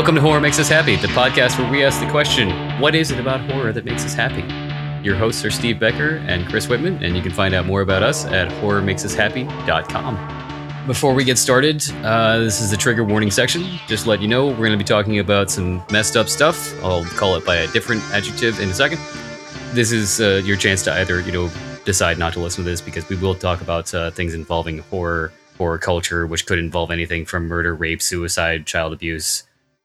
Welcome to Horror Makes Us Happy, the podcast where we ask the question, what is it about horror that makes us happy? Your hosts are Steve Becker and Chris Whitman, and you can find out more about us at horrormakesushappy.com. Before we get started, uh, this is the trigger warning section. Just let you know, we're going to be talking about some messed up stuff. I'll call it by a different adjective in a second. This is uh, your chance to either, you know, decide not to listen to this because we will talk about uh, things involving horror, horror culture, which could involve anything from murder, rape, suicide, child abuse,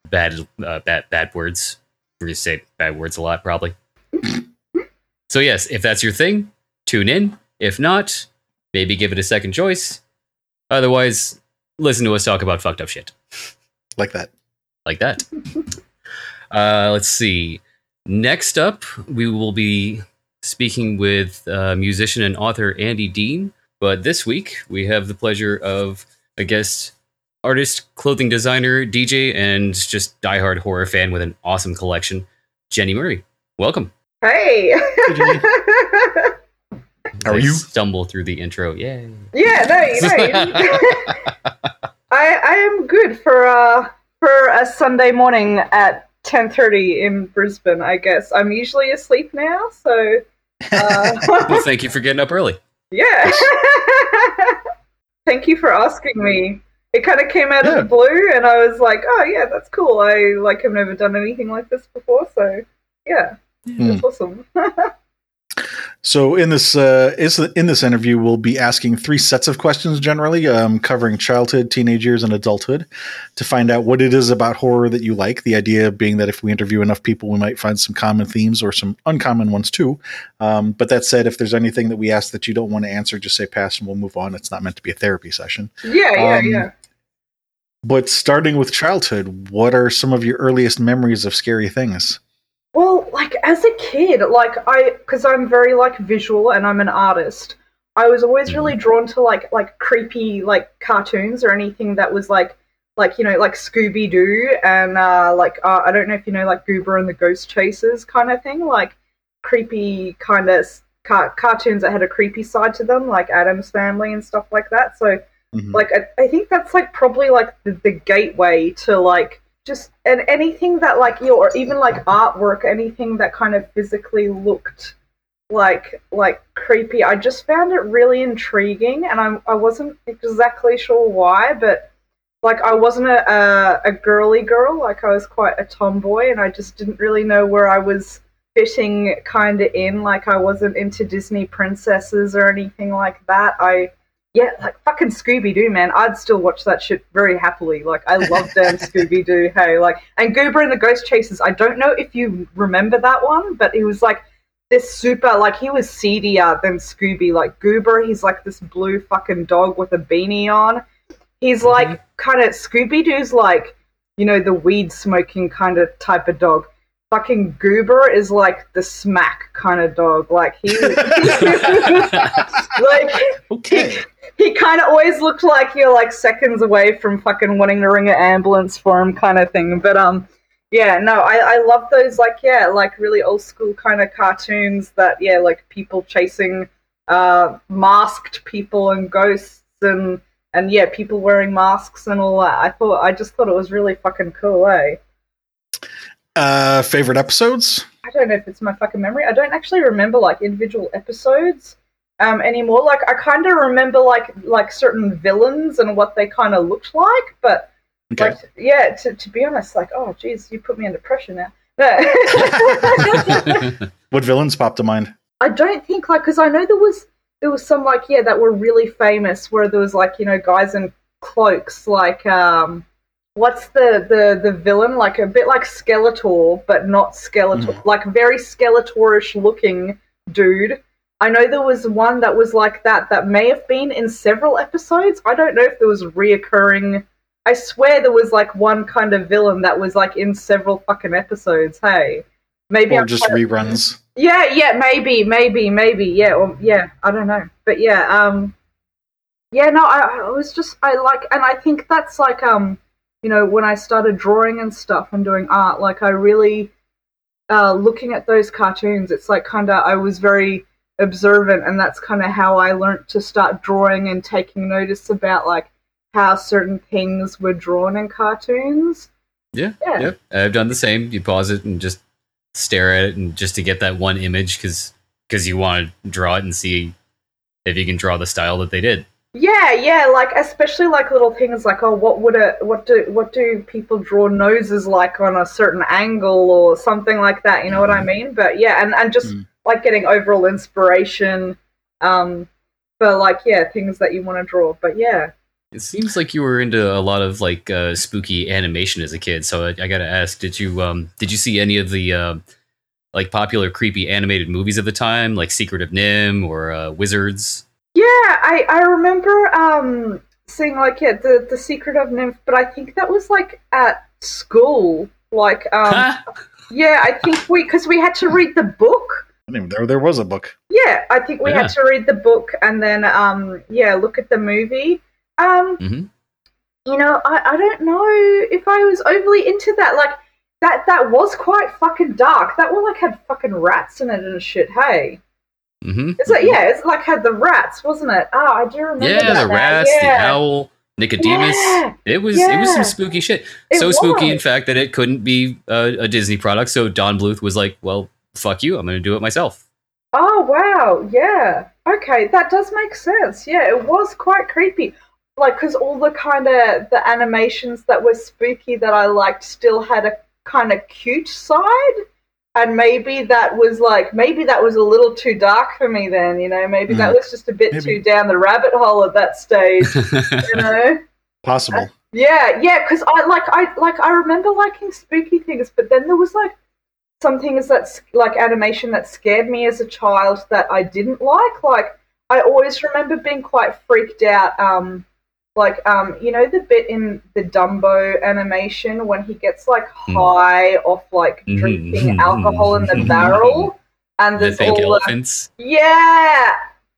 bad, uh, bad, bad words. We're gonna say bad words a lot, probably. so yes, if that's your thing, tune in. If not, maybe give it a second choice. Otherwise, listen to us talk about fucked up shit like that. like that. uh, let's see. Next up, we will be speaking with uh, musician and author Andy Dean. But this week, we have the pleasure of a guest artist, clothing designer, DJ, and just diehard horror fan with an awesome collection, Jenny Murray. Welcome. Hey. Jenny. How are you? Stumble through the intro. Yay. yeah, no, you know. I I am good for uh for a Sunday morning at 10:30 in Brisbane, I guess. I'm usually asleep now, so uh, Well, thank you for getting up early. yeah. Thank you for asking me. It kind of came out Yeah. of the blue and I was like, "Oh, yeah, that's cool. I like have never done anything like this before." So, yeah. Hmm. That's awesome. So in this uh, is in this interview, we'll be asking three sets of questions generally, um, covering childhood, teenage years, and adulthood, to find out what it is about horror that you like. The idea being that if we interview enough people, we might find some common themes or some uncommon ones too. Um, but that said, if there's anything that we ask that you don't want to answer, just say pass and we'll move on. It's not meant to be a therapy session. yeah, yeah, Um, yeah. But starting with childhood, what are some of your earliest memories of scary things? Well, like as a kid, like I, because I'm very like visual and I'm an artist. I was always really drawn to like like creepy like cartoons or anything that was like like you know like Scooby Doo and uh, like uh, I don't know if you know like Goober and the Ghost Chasers kind of thing, like creepy kind of car- cartoons that had a creepy side to them, like Addams Family and stuff like that. So Mhm. like I, I think that's like probably like the, the gateway to like just and anything that like you or even like artwork anything that kind of physically looked like like creepy. I just found it really intriguing and i, I wasn't exactly sure why but like i wasn't a, a, a girly girl. Like i was quite a tomboy and i just didn't really know where i was fitting kind of in. Like i wasn't into disney princesses or anything like that. I yeah, like fucking Scooby Doo, man. I'd still watch that shit very happily. Like, I love damn Scooby Doo. Hey, like, and Goober and the Ghost Chasers. I don't know if you remember that one, but he was like this super, like, he was seedier than Scooby. Like, Goober, he's like this blue fucking dog with a beanie on. He's mm-hmm. like kind of Scooby Doo's like, you know, the weed smoking kind of type of dog. Fucking Goober is like the smack kind of dog. Like, he. like Okay. he kind of always looked like you're like seconds away from fucking wanting to ring an ambulance for him kind of thing but um yeah no i i love those like yeah like really old school kind of cartoons that yeah like people chasing uh masked people and ghosts and and yeah people wearing masks and all that i thought i just thought it was really fucking cool eh Uh, favorite episodes? I don't know if it's my fucking memory. I don't actually remember like individual episodes um, anymore. Like I kind of remember like like certain villains and what they kind of looked like, but Okay. like yeah, to, to be honest, like oh geez, you put me under pressure now. No. What villains pop to mind? I don't think like because I know there was there was some like yeah that were really famous where there was like you know guys in cloaks like um what's the the the villain like a bit like Skeletor but not Skeletor like very Skeletorish looking dude. I know there was one that was like that that may have been in several episodes. I don't know if there was reoccurring. I swear there was like one kind of villain that was like in several fucking episodes. Hey, maybe Or I'm just quite- reruns? yeah, yeah, maybe, maybe, maybe, yeah, or yeah, I don't know, but yeah, um, yeah, no, I, I was just, I like, and I think that's like, um, you know, when I started drawing and stuff and doing art, like, I really, uh, looking at those cartoons, it's like kind of, I was very observant, and that's kind of how I learnt to start drawing and taking notice about like how certain things were drawn in cartoons. Yeah, Yeah. yeah. I've done the same. You pause it and just stare at it, and just to get that one image, because because you want to draw it and see if you can draw the style that they did. Yeah, yeah, like especially like little things like oh, what would a what do what do people draw noses like on a certain angle or something like that? You know what I mean? But yeah, and and just Mm. like getting overall inspiration, um, for like yeah things that you want to draw. But yeah, It seems like you were into a lot of like uh, spooky animation as a kid. So I, I gotta ask, did you um did you see any of the uh, like popular creepy animated movies of the time, like Secret of NIMH or uh, Wizards? Yeah, I I remember um seeing like yeah the the Secret of NIMH, but I think that was like at school. Like um Huh? yeah, I think we because we had to read the book. I didn't even know there was a book. Yeah, I think we Yeah. had to read the book and then um yeah, look at the movie. Um Mhm. you know, I, I don't know if I was overly into that. Like that that was quite fucking dark. That one like had fucking rats in it and shit, hey. Mm-hmm. It's like yeah, it's like had the rats, wasn't it? Oh, I do remember Yeah, that the rats, the owl, Nicodemus. Yeah, It was it was some spooky shit. it so spooky, in fact, that it couldn't be uh, a Disney product. So Don Bluth was like, "Well, fuck you. I'm going to do it myself." Oh wow, yeah. Okay, that does make sense. Yeah, it was quite creepy. Like, because all the kind of the animations that were spooky that I liked still had a kind of cute side, and maybe that was like maybe that was a little too dark for me then. You know, maybe that was just a bit Maybe. too down the rabbit hole at that stage. You know. Possible. Yeah, yeah, because I like I like I remember liking spooky things, but then there was like some things that's like animation that scared me as a child that I didn't like. Like I always remember being quite freaked out. Um, like um, you know the bit in the Dumbo animation when he gets like Hmm. high off like Mhm, drinking mhm, alcohol in the mhm, barrel, and the there's fake all the elephants. yeah.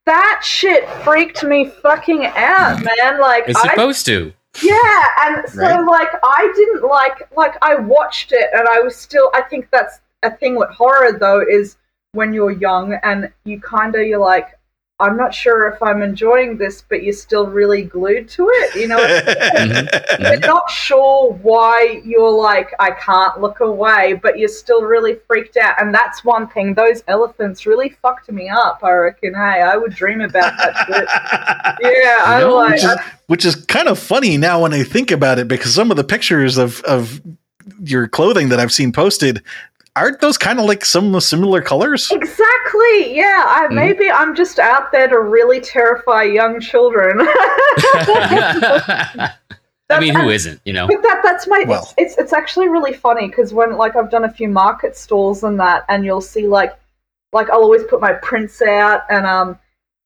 That shit freaked me fucking out, man. Like It's I supposed to. yeah, and so Right. like I didn't like like I watched it and I was still I think that's a thing with horror though is when you're young and you kind of you're like I'm not sure if I'm enjoying this but you're still really glued to it, you know. Mm-hmm. You're not sure why you're like I can't look away, but you're still really freaked out, and that's one thing. Those elephants really fucked me up. I reckon. Hey, I would dream about that shit. Yeah, I No, like. which, is, which is kind of funny now when I think about it, because some of the pictures of of your clothing that I've seen posted aren't those kind of like some similar colors? Exactly. Yeah. I, Mhm. Maybe I'm just out there to really terrify young children. I mean, who isn't? You know. But that that's my Well. it's, it's it's actually really funny because when like I've done a few market stalls and that and you'll see like like I'll always put my prints out and um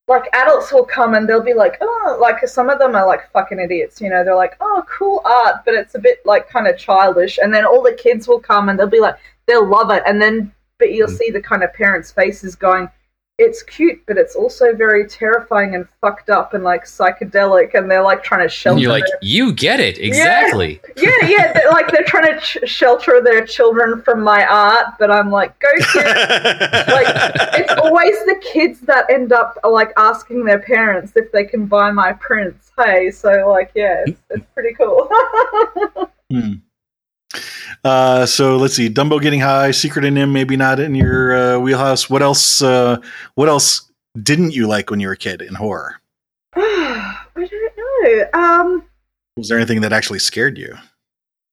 like adults will come and they'll be like oh like some of them are like fucking idiots you know they're like oh cool art but it's a bit like kind of childish and then all the kids will come and they'll be like they'll love it and then but you'll Mm. see the kind of parents faces going it's cute but it's also very terrifying and fucked up and like psychedelic and they're like trying to shelter And you're like, their- you get it exactly. yeah, yeah, they're, like they're trying to ch- shelter their children from my art, but I'm like, go kids. like it's always the kids that end up like asking their parents if they can buy my prints. Hey, so like, yeah, it's, it's pretty cool. Hmm. Uh, so let's see, Dumbo getting high, Secret in him, maybe not in your uh, wheelhouse. What else? Uh, what else didn't you like when you were a kid in horror? I don't know. Um, Was there anything that actually scared you?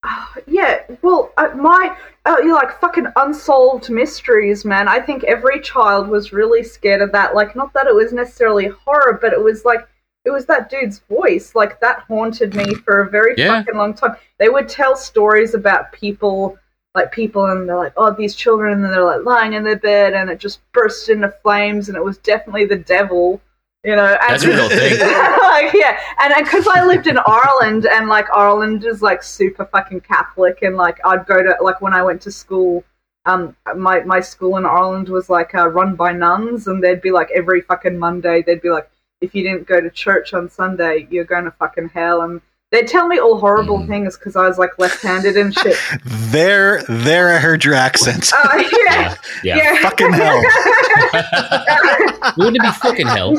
Oh, yeah, well, uh, my uh, you like fucking unsolved mysteries, man. I think every child was really scared of that. Like, not that it was necessarily horror, but it was like it was that dude's voice. Like that haunted me for a very Yeah. fucking long time. They would tell stories about people, like people, and they're like, oh, these children, and they're like lying in their bed, and it just burst into flames, and it was definitely the devil. You know, and That's a real thing. like, yeah, and because I lived in Ireland, and like Ireland is like super fucking Catholic, and like I'd go to like when I went to school, um, my my school in Ireland was like uh, run by nuns, and they'd be like every fucking Monday, they'd be like, if you didn't go to church on Sunday, you're going to fucking hell, and they'd tell me all horrible Mm. things because I was like left-handed and shit. There, there, I heard your accent. Uh, yeah, Yeah. yeah. Fucking hell. Wouldn't it be fucking hell?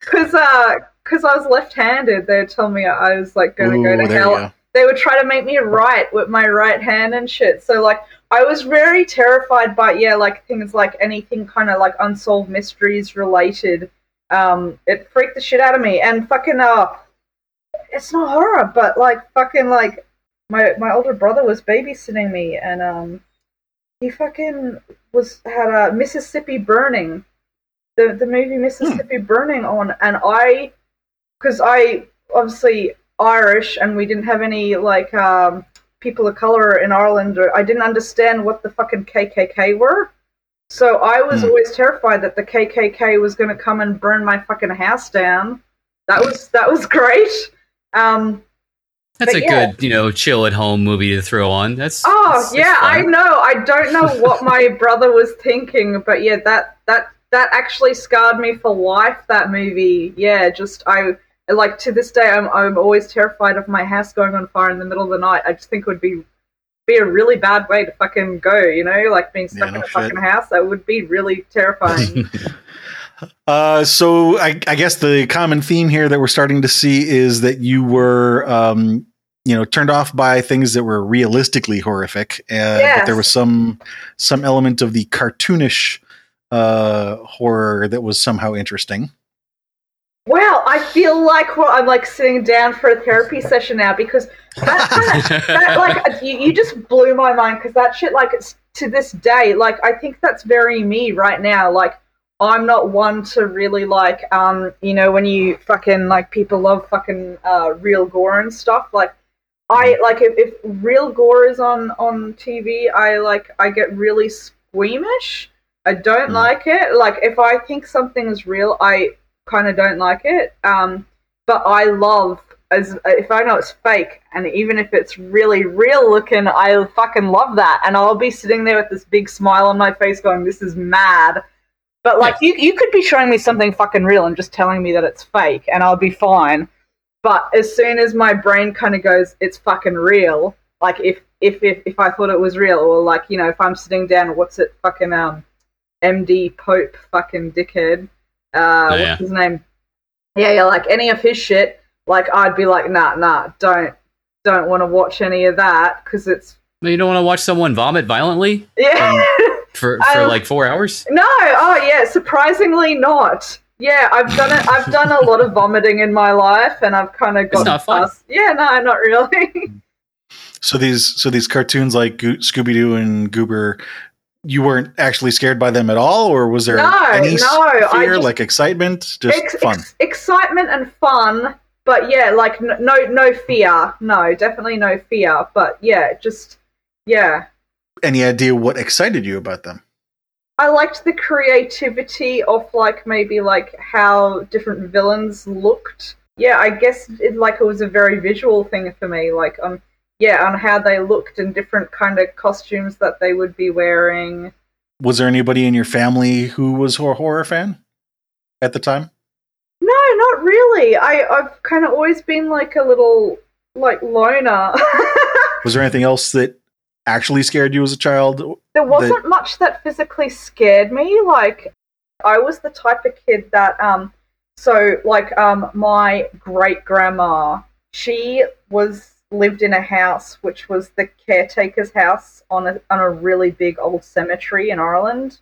Because uh, cause I was left-handed, they'd tell me I was like going to go to hell. go. they would try to make me write with my right hand and shit. So like I was very terrified by yeah, like things like anything kind of like unsolved mysteries related. Um, it freaked the shit out of me. And fucking uh, it's not horror, but like fucking like my my older brother was babysitting me, and um, he fucking was had a Mississippi Burning, the the movie Mississippi Burning on, and I, because I obviously Irish and we didn't have any like um, people of color in Ireland. Or I didn't understand what the fucking KKK were. So I was Hmm. always terrified that the KKK was going to come and burn my fucking house down. That was that was great. Um, That's a yeah. good, you know, chill at home movie to throw on. That's oh that's- that's yeah, I know. I don't know what my brother was thinking, but yeah, that that that actually scarred me for life. That movie, yeah, just I like to this day, I'm I'm always terrified of my house going on fire in the middle of the night. I just think it would be be a really bad way to fucking go. You know, like being stuck Yeah, in a shit. fucking house. That would be really terrifying. Uh, so I, I guess the common theme here that we're starting to see is that you were, um, you know, turned off by things that were realistically horrific, uh, but there was some some element of the cartoonish uh, horror that was somehow interesting. Well, I feel like well, I'm like sitting down for a therapy session now because that that like you, you just blew my mind because that shit like it's, to this day like i think that's very me right now like i'm not one to really like um you know when you fucking like people love fucking uh real gore and stuff like i like if, if real gore is on on tv i like i get really squeamish. I don't Mm. like it. Like if i think something is real i kind of don't like it um but i love as if I know it's fake, and even if it's really real looking, I fucking love that, and I'll be sitting there with this big smile on my face, going, "This is mad." But like, you you could be showing me something fucking real and just telling me that it's fake, and I'll be fine. But as soon as my brain kind of goes, "It's fucking real," like if if if if I thought it was real, or like you know, if I'm sitting down, what's it fucking um, MD Pope fucking dickhead, uh, Oh, yeah. what's his name? Yeah, yeah, like any of his shit like I'd be like, nah, nah, don't, don't want to watch any of that because it's you don't want to watch someone vomit violently yeah, for for Um, like four hours. no, oh yeah, surprisingly not. Yeah, I've done it. I've done a lot of vomiting in my life, and I've kind of got not fun. past. Yeah, no, not really. So these so these cartoons like Goo- Scooby Doo and Goober, you weren't actually scared by them at all, or was there No, any no, fear, just- like excitement, just Ex- fun? ex- excitement and fun, but yeah, like n- no, no fear. No, definitely no fear. But yeah, just yeah. Any idea what excited you about them? I liked the creativity of like maybe like how different villains looked. Yeah, I guess it like it was a very visual thing for me. Like um, yeah, on how they looked and different kind of costumes that they would be wearing. Was there anybody in your family who was a horror fan at the time? No, not really. I I've kind of always been like a little like loner. Was there anything else that actually scared you as a child? there wasn't much that physically scared me like i was the type of kid that um so like um my great grandma she was lived in a house which was the caretaker's house on a on a really big old cemetery in ireland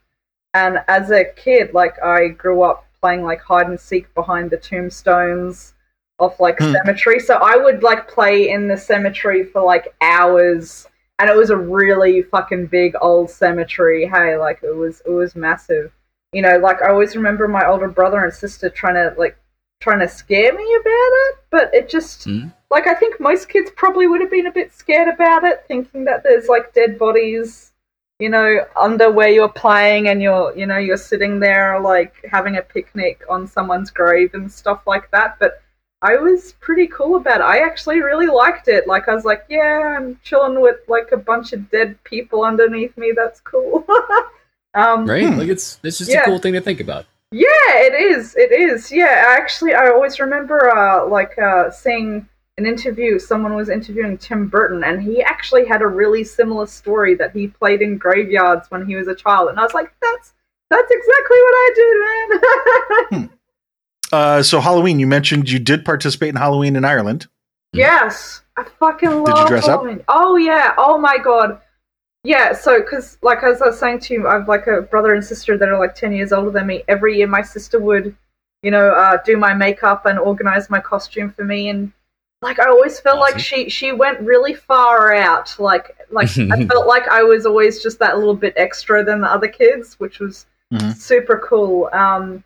and as a kid like i grew up playing like hide and seek behind the tombstones of like Hmm. cemetery so i would like play in the cemetery for like hours and it was a really fucking big old cemetery. Hey, like it was it was massive. You know, like I always remember my older brother and sister trying to like trying to scare me about it, but it just Hmm. like I think most kids probably would have been a bit scared about it, thinking that there's like dead bodies, you know, under where you're playing and you're you know you're sitting there like having a picnic on someone's grave and stuff like that. But I was pretty cool about it. I actually really liked it. Like I was like, yeah, I'm chilling with like a bunch of dead people underneath me. That's cool. um, Right? Hmm. Like it's it's just Yeah. a cool thing to think about. Yeah, it is. It is. Yeah, actually, I always remember uh, like uh, seeing an interview. Someone was interviewing Tim Burton, and he actually had a really similar story that he played in graveyards when he was a child. And I was like, that's that's exactly what I did, man. Uh, so Halloween, you mentioned you did participate in Halloween in Ireland. yes. I fucking love Did you dress up? Oh yeah. Oh my god. Yeah. So, because like as I was saying to you, I've like a brother and sister that are like ten years older than me. Every year, my sister would, you know, uh, do my makeup and organize my costume for me, and like I always felt like she she went really far out. Like like I felt like I was always just that little bit extra than the other kids, which was Mhm. super cool. Um,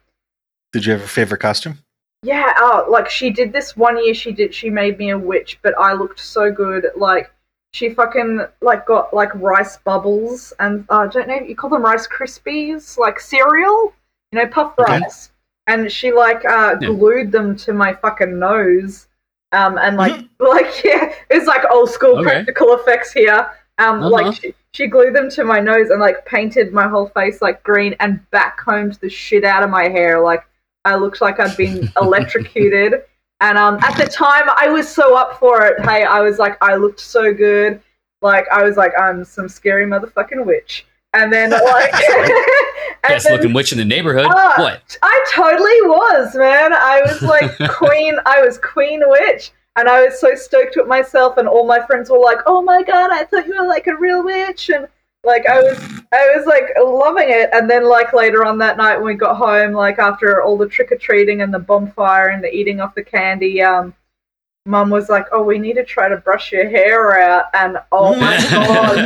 Did you have a favorite costume? yeah, oh, like she did this one year. She did. She made me a witch, but I looked so good. Like she fucking like got like rice bubbles and uh, I don't know. You call them rice krispies, like cereal. You know, puff Okay. rice. And she like uh, Yeah. glued them to my fucking nose. Um, and like like yeah, it's like old school Okay. practical effects here. Um, Uh-huh. like she, she glued them to my nose and like painted my whole face like green and backcombed the shit out of my hair. Like I looked like I'd been electrocuted. And um, at the time, I was so up for it. Hey, I was like, I looked so good. Like I was like, I'm some scary motherfucking witch. And then like, and Best then- looking witch in the neighborhood. Ah. what? I totally was, man. I was like queen. I was queen witch, and I was so stoked with myself. And all my friends were like, "Oh my god, I thought you were like a real witch." And like I was, I was like loving it. And then like later on that night when we got home, like after all the trick or treating and the bonfire and the eating of the candy, um, mum was like, "Oh, we need to try to brush your hair out." And oh my god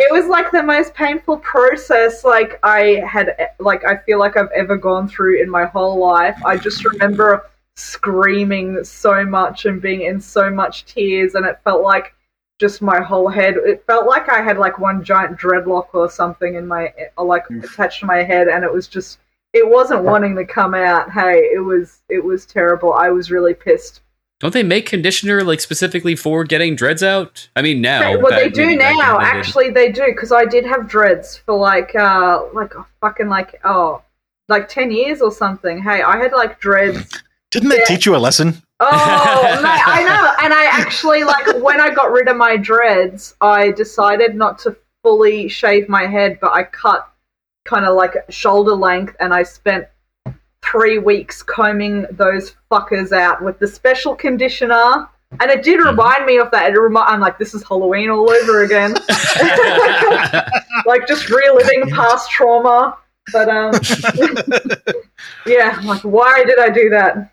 it was like the most painful process like i had like i feel like i've ever gone through in my whole life i just remember screaming so much and being in so much tears and it felt like just my whole head it felt like i had like one giant dreadlock or something in my like attached to my head and it was just it wasn't wanting to come out hey it was it was terrible i was really pissed Don't they make conditioner like specifically for getting dreads out? I mean, now. well, they do now. then. Actually, they do because I did have dreads for like, uh, like oh, fucking like oh, like ten years or something. Hey, I had like dreads. Didn't that Yeah. teach you a lesson? Oh, mate, I know. And I actually like when I got rid of my dreads, I decided not to fully shave my head, but I cut kind of like shoulder length, and I spent three weeks combing those fuckers out with the special conditioner. And it did remind me of that. It remi- I'm like, this is Halloween all over again. like just reliving past trauma. But um, yeah, like why did I do that?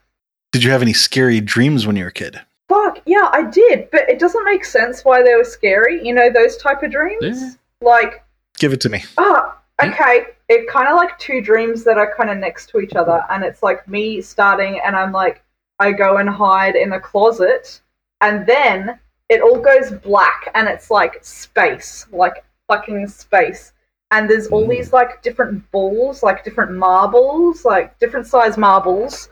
Did you have any scary dreams when you were a kid? Fuck yeah, I did, but it doesn't make sense why they were scary. You know those type of dreams, Yeah. like Give it to me. ah, okay, it kind of like two dreams that are kind of next to each other, and it's like me starting, and I'm like, I go and hide in a closet, and then it all goes black, and it's like space, like fucking space. And there's all Mm. these like different balls, like different marbles, like different size marbles,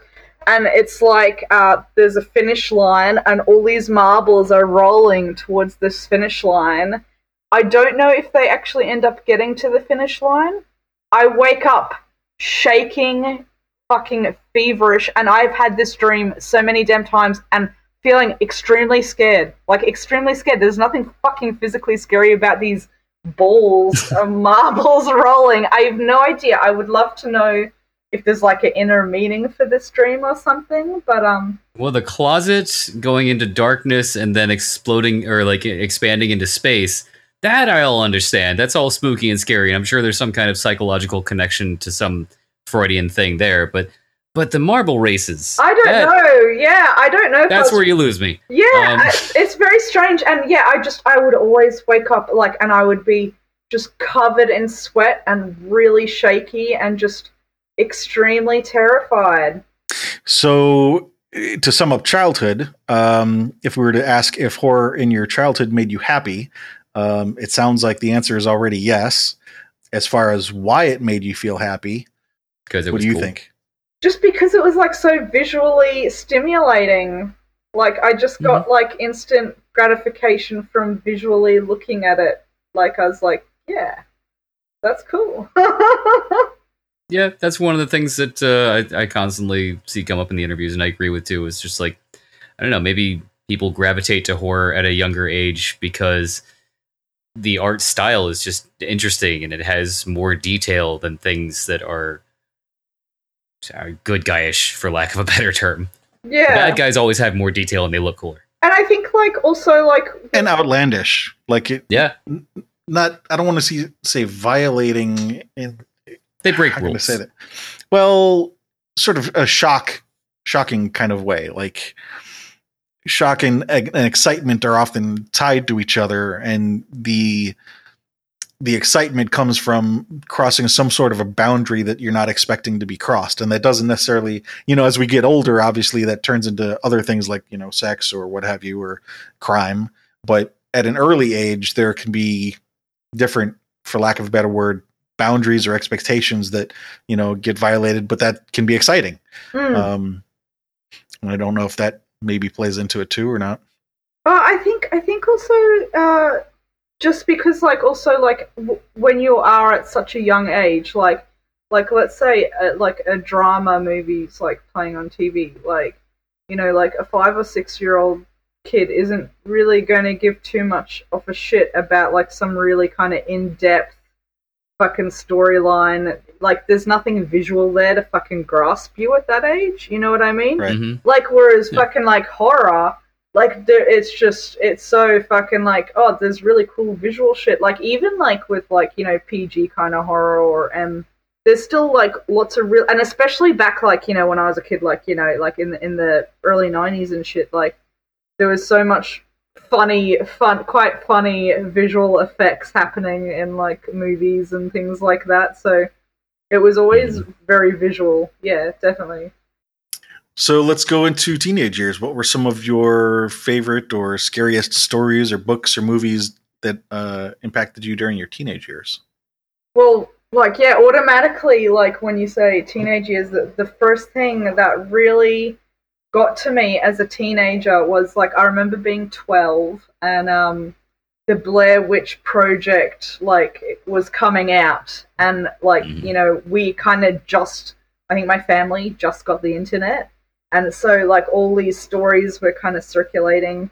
and it's like uh, there's a finish line, and all these marbles are rolling towards this finish line. I don't know if they actually end up getting to the finish line. I wake up shaking, fucking feverish, and I've had this dream so many damn times and feeling extremely scared. Like, extremely scared. There's nothing fucking physically scary about these balls of marbles rolling. I have no idea. I would love to know if there's like an inner meaning for this dream or something, but um, Well, the closet going into darkness and then exploding or like expanding into space, that I'll understand. That's all spooky and scary. And I'm sure there's some kind of psychological connection to some Freudian thing there. But but the marble races. I don't that- know. Yeah, I don't know. That's was where you lose me. Yeah, Um, I- it's very strange, and yeah, I just I would always wake up like, and I would be just covered in sweat and really shaky and just extremely terrified. So, to sum up childhood, um, if we were to ask if horror in your childhood made you happy, um, it sounds like the answer is already yes. As far as why it made you feel happy, Because what was do you cool. think? Just because it was like so visually stimulating, like I just got like instant gratification from visually looking at it. Like I was like, yeah, that's cool. Yeah, that's one of the things that uh, I, I constantly see come up in the interviews, and I agree with too. Is just like I don't know, maybe people gravitate to horror at a younger age because the art style is just interesting and it has more detail than things that are uh, good guyish, for lack of a better term. yeah, Bad guys always have more detail and they look cooler. and I think like also like and outlandish. Like it, Yeah, not. I don't want to see say violating. In, they break how can I rules. say that? Well, sort of a shock, shocking kind of way. Like shock and, and excitement are often tied to each other, and the the excitement comes from crossing some sort of a boundary that you're not expecting to be crossed and that doesn't necessarily you know as we get older obviously that turns into other things like you know sex or what have you or crime but at an early age there can be different for lack of a better word boundaries or expectations that you know get violated but that can be exciting mm. um and i don't know if that maybe plays into it too or not Uh, I think I think also uh, just because like also like w- when you are at such a young age, like like let's say uh, like a drama movie's like playing on TV, like you know like a five or six year old kid isn't really going to give too much of a shit about like some really kind of in depth fucking storyline. Like there's nothing visual there to fucking grasp you at that age. You know what I mean? Right. Mhm. Like whereas Yeah. fucking like horror, like there, it's just it's so fucking like oh there's really cool visual shit. Like even like with like you know PG kind of horror or M, there's still like lots of real and especially back like you know when I was a kid like you know like in the, in the early '90s and shit like there was so much funny fun quite funny visual effects happening in like movies and things like that so it was always very visual yeah definitely So let's go into teenage years. What were some of your favorite or scariest stories or books or movies that uh, impacted you during your teenage years? Well, like yeah, automatically like when you say teenage years, the, the first thing that really got to me as a teenager was like I remember being twelve and um the Blair Witch Project like was coming out and like Mhm. you know we kind of just I think my family just got the internet and so like all these stories were kind of circulating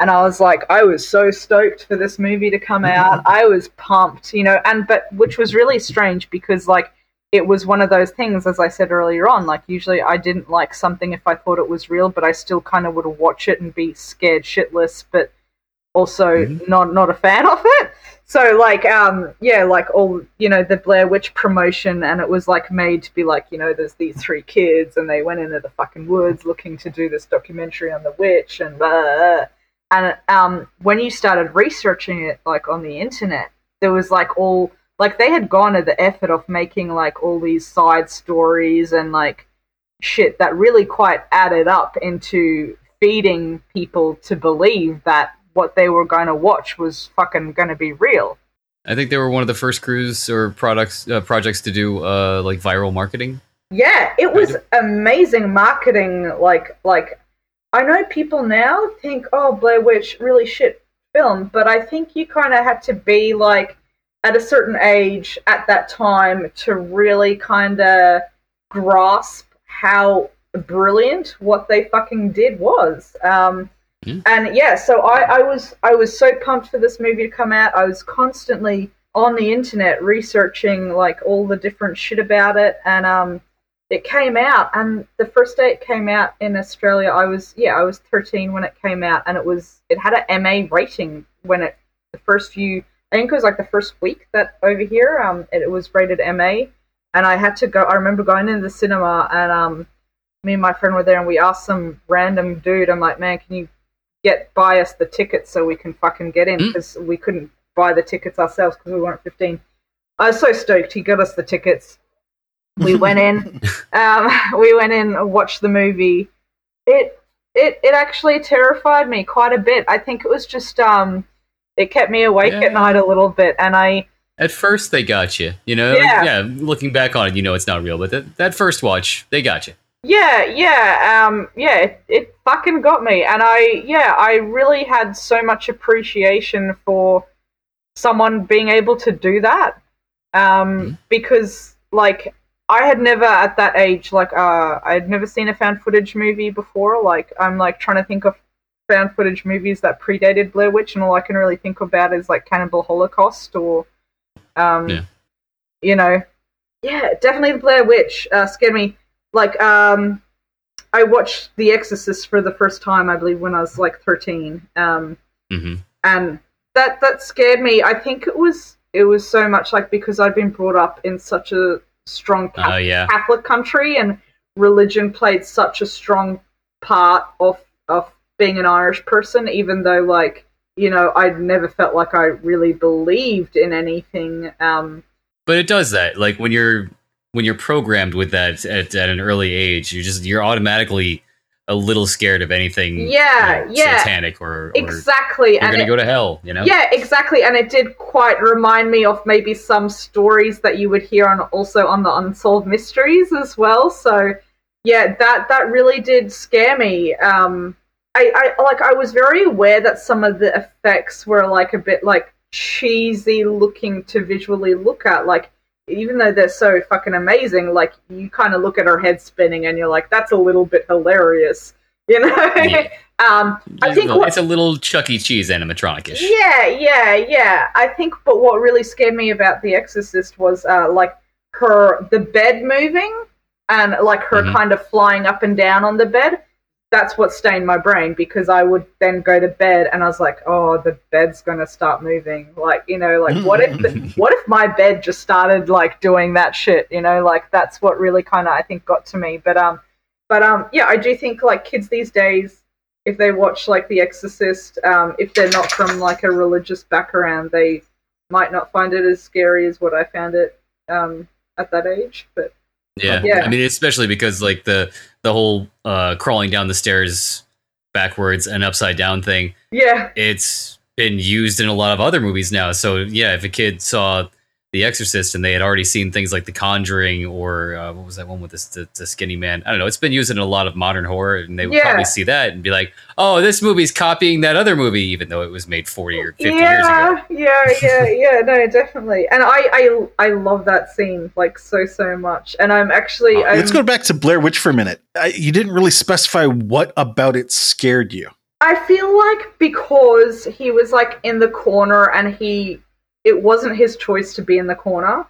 and I was like, I was so stoked for this movie to come out. I was pumped, you know, and but which was really strange because like it was one of those things, as I said earlier on. Like usually I didn't like something if I thought it was real, but I still kind of would watch it and be scared shitless, but also Mhm. not not a fan of it. So like um yeah, like all you know the Blair Witch promotion, and it was like made to be like you know there's these three kids, and they went into the fucking woods looking to do this documentary on the witch, and blah. and um when you started researching it like on the internet, there was like all like they had gone to the effort of making like all these side stories and like shit that really quite added up into feeding people to believe that what they were going to watch was fucking going to be real. I think they were one of the first crews or products uh, projects to do uh, like viral marketing. Yeah, it was amazing marketing. Like, like I know people now think, "Oh, Blair Witch, really shit film," but I think you kind of had to be like at a certain age at that time to really kind of grasp how brilliant what they fucking did was. Um, Yeah. And yeah, so I, I was I was so pumped for this movie to come out. I was constantly on the internet researching like all the different shit about it, and um, it came out. And the first day it came out in Australia, I was yeah, I was 13 when it came out, and it was it had a MA rating when it the first few. I think it was like the first week that over here, um, it, it was rated MA, and I had to go. I remember going into the cinema, and um, me and my friend were there, and we asked some random dude. I'm like, man, can you get buy us the tickets so we can fucking get in Mm. because we couldn't buy the tickets ourselves because we weren't 15. I was so stoked. He got us the tickets. We went in. Um, we went in and watched the movie. It it it actually terrified me quite a bit. I think it was just um, it kept me awake Yeah. at night a little bit, and I At first, they got you. You know, Yeah. yeah. Looking back on it, you know it's not real, but that, that first watch, they got you. Yeah, yeah, um, yeah, it, it fucking got me, and I, yeah, I really had so much appreciation for someone being able to do that, um, Mhm. because like I had never at that age, like, uh, I had never seen a found footage movie before. Like, I'm like trying to think of found footage movies that predated Blair Witch, and all I can really think about is like Cannibal Holocaust or, um, Yeah. you know, yeah, definitely Blair Witch uh, scared me like um I watched The Exorcist for the first time, I believe, when I was like thirteen. Um, hmm and that that scared me. I think it was it was so much like because I'd been brought up in such a strong Oh Catholic, yeah. Catholic country, and religion played such a strong part of of being an Irish person. Even though, like you know, I never felt like I really believed in anything. Um, But it does that. Like when you're when you're programmed with that at, at an early age, you just you're automatically a little scared of anything. Yeah, you know, yeah. Satanic or, or exactly, you're and gonna it- go to hell. You know. Yeah, exactly. And it did quite remind me of maybe some stories that you would hear on also on the unsolved mysteries as well. So yeah, that that really did scare me. Um I, I like I was very aware that some of the effects were like a bit like cheesy looking to visually look at. Like even though they're so fucking amazing, like you kind of look at her head spinning and you're like, that's a little bit hilarious. You know? Yeah. um I It's think a- what- it's a little Chuck E. Cheese animatronic-ish. yeah, yeah, yeah. I think, but what really scared me about The Exorcist was uh, like her the bed moving and like her Mhm. kind of flying up and down on the bed. That's what stained my brain because I would then go to bed and I was like, oh, the bed's gonna start moving. Like, you know, like what if the, what if my bed just started like doing that shit? You know, like that's what really kind of I think got to me. But um, but um, yeah, I do think like kids these days if they watch like The Exorcist, um, if they're not from like a religious background, they might not find it as scary as what I found it um, at that age. But Yeah. Yeah. I mean, especially because like the the whole uh, crawling down the stairs backwards and upside down thing, yeah, it's been used in a lot of other movies now. So yeah, if a kid saw The Exorcist and they had already seen things like The Conjuring or uh, what was that one with this the, the skinny man? I don't know. It's been used in a lot of modern horror, and they would Yeah. probably see that and be like, "Oh, this movie's copying that other movie," even though it was made forty or fifty years ago. yeah, yeah, yeah, yeah. No, definitely. And I, I, I love that scene like so, so much. And I'm actually, Oh, I'm, Let's go back to Blair Witch for a minute. I, you didn't really specify what about it scared you. I feel like because he was like in the corner and he, it wasn't his choice to be in the corner.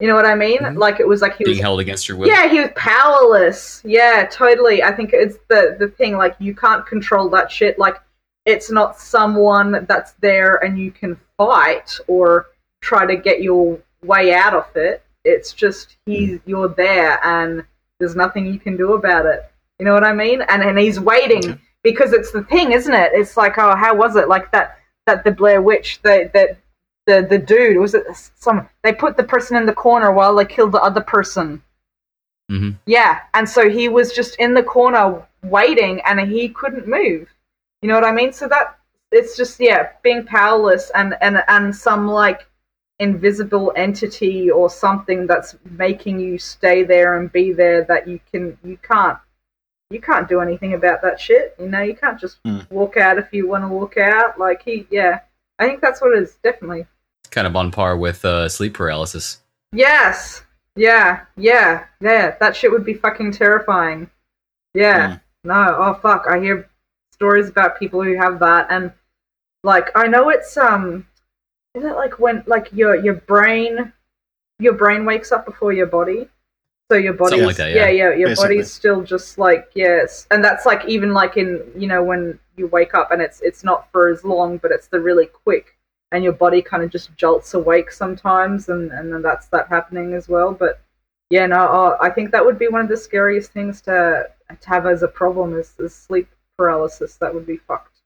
You know what I mean? Mhm. Like it was like he was Being held against your will. Yeah, he was powerless. Yeah, totally. I think it's the the thing like you can't control that shit. Like it's not someone that's there and you can fight or try to get your way out of it. It's just he's you're there and there's nothing you can do about it. You know what I mean? And and he's waiting because it's the thing, isn't it? It's like, oh, how was it? Like that that the Blair Witch, that that the the dude was it some they put the person in the corner while they killed the other person. Mhm. Yeah, and so he was just in the corner waiting, and he couldn't move. You know what I mean? So that it's just yeah, being powerless and and and some like invisible entity or something that's making you stay there and be there that you can you can't you can't do anything about that shit. You know, you can't just Hmm. walk out if you want to walk out. Like he, yeah, I think that's what it is. Definitely. Kind of on par with uh, sleep paralysis. Yes. Yeah. Yeah. Yeah. That shit would be fucking terrifying. Yeah. No. Oh fuck. I hear stories about people who have that, and like I know it's um, is it like when like your your brain, your brain wakes up before your body. So your body, like that, yeah. yeah, your Basically. body's still just like yes, and that's like even like in you know when you wake up and it's it's not for as long, but it's the really quick, and your body kind of just jolts awake sometimes, and and then that's that happening as well. But yeah, no, oh, I think that would be one of the scariest things to to have as a problem is, is sleep paralysis. That would be fucked.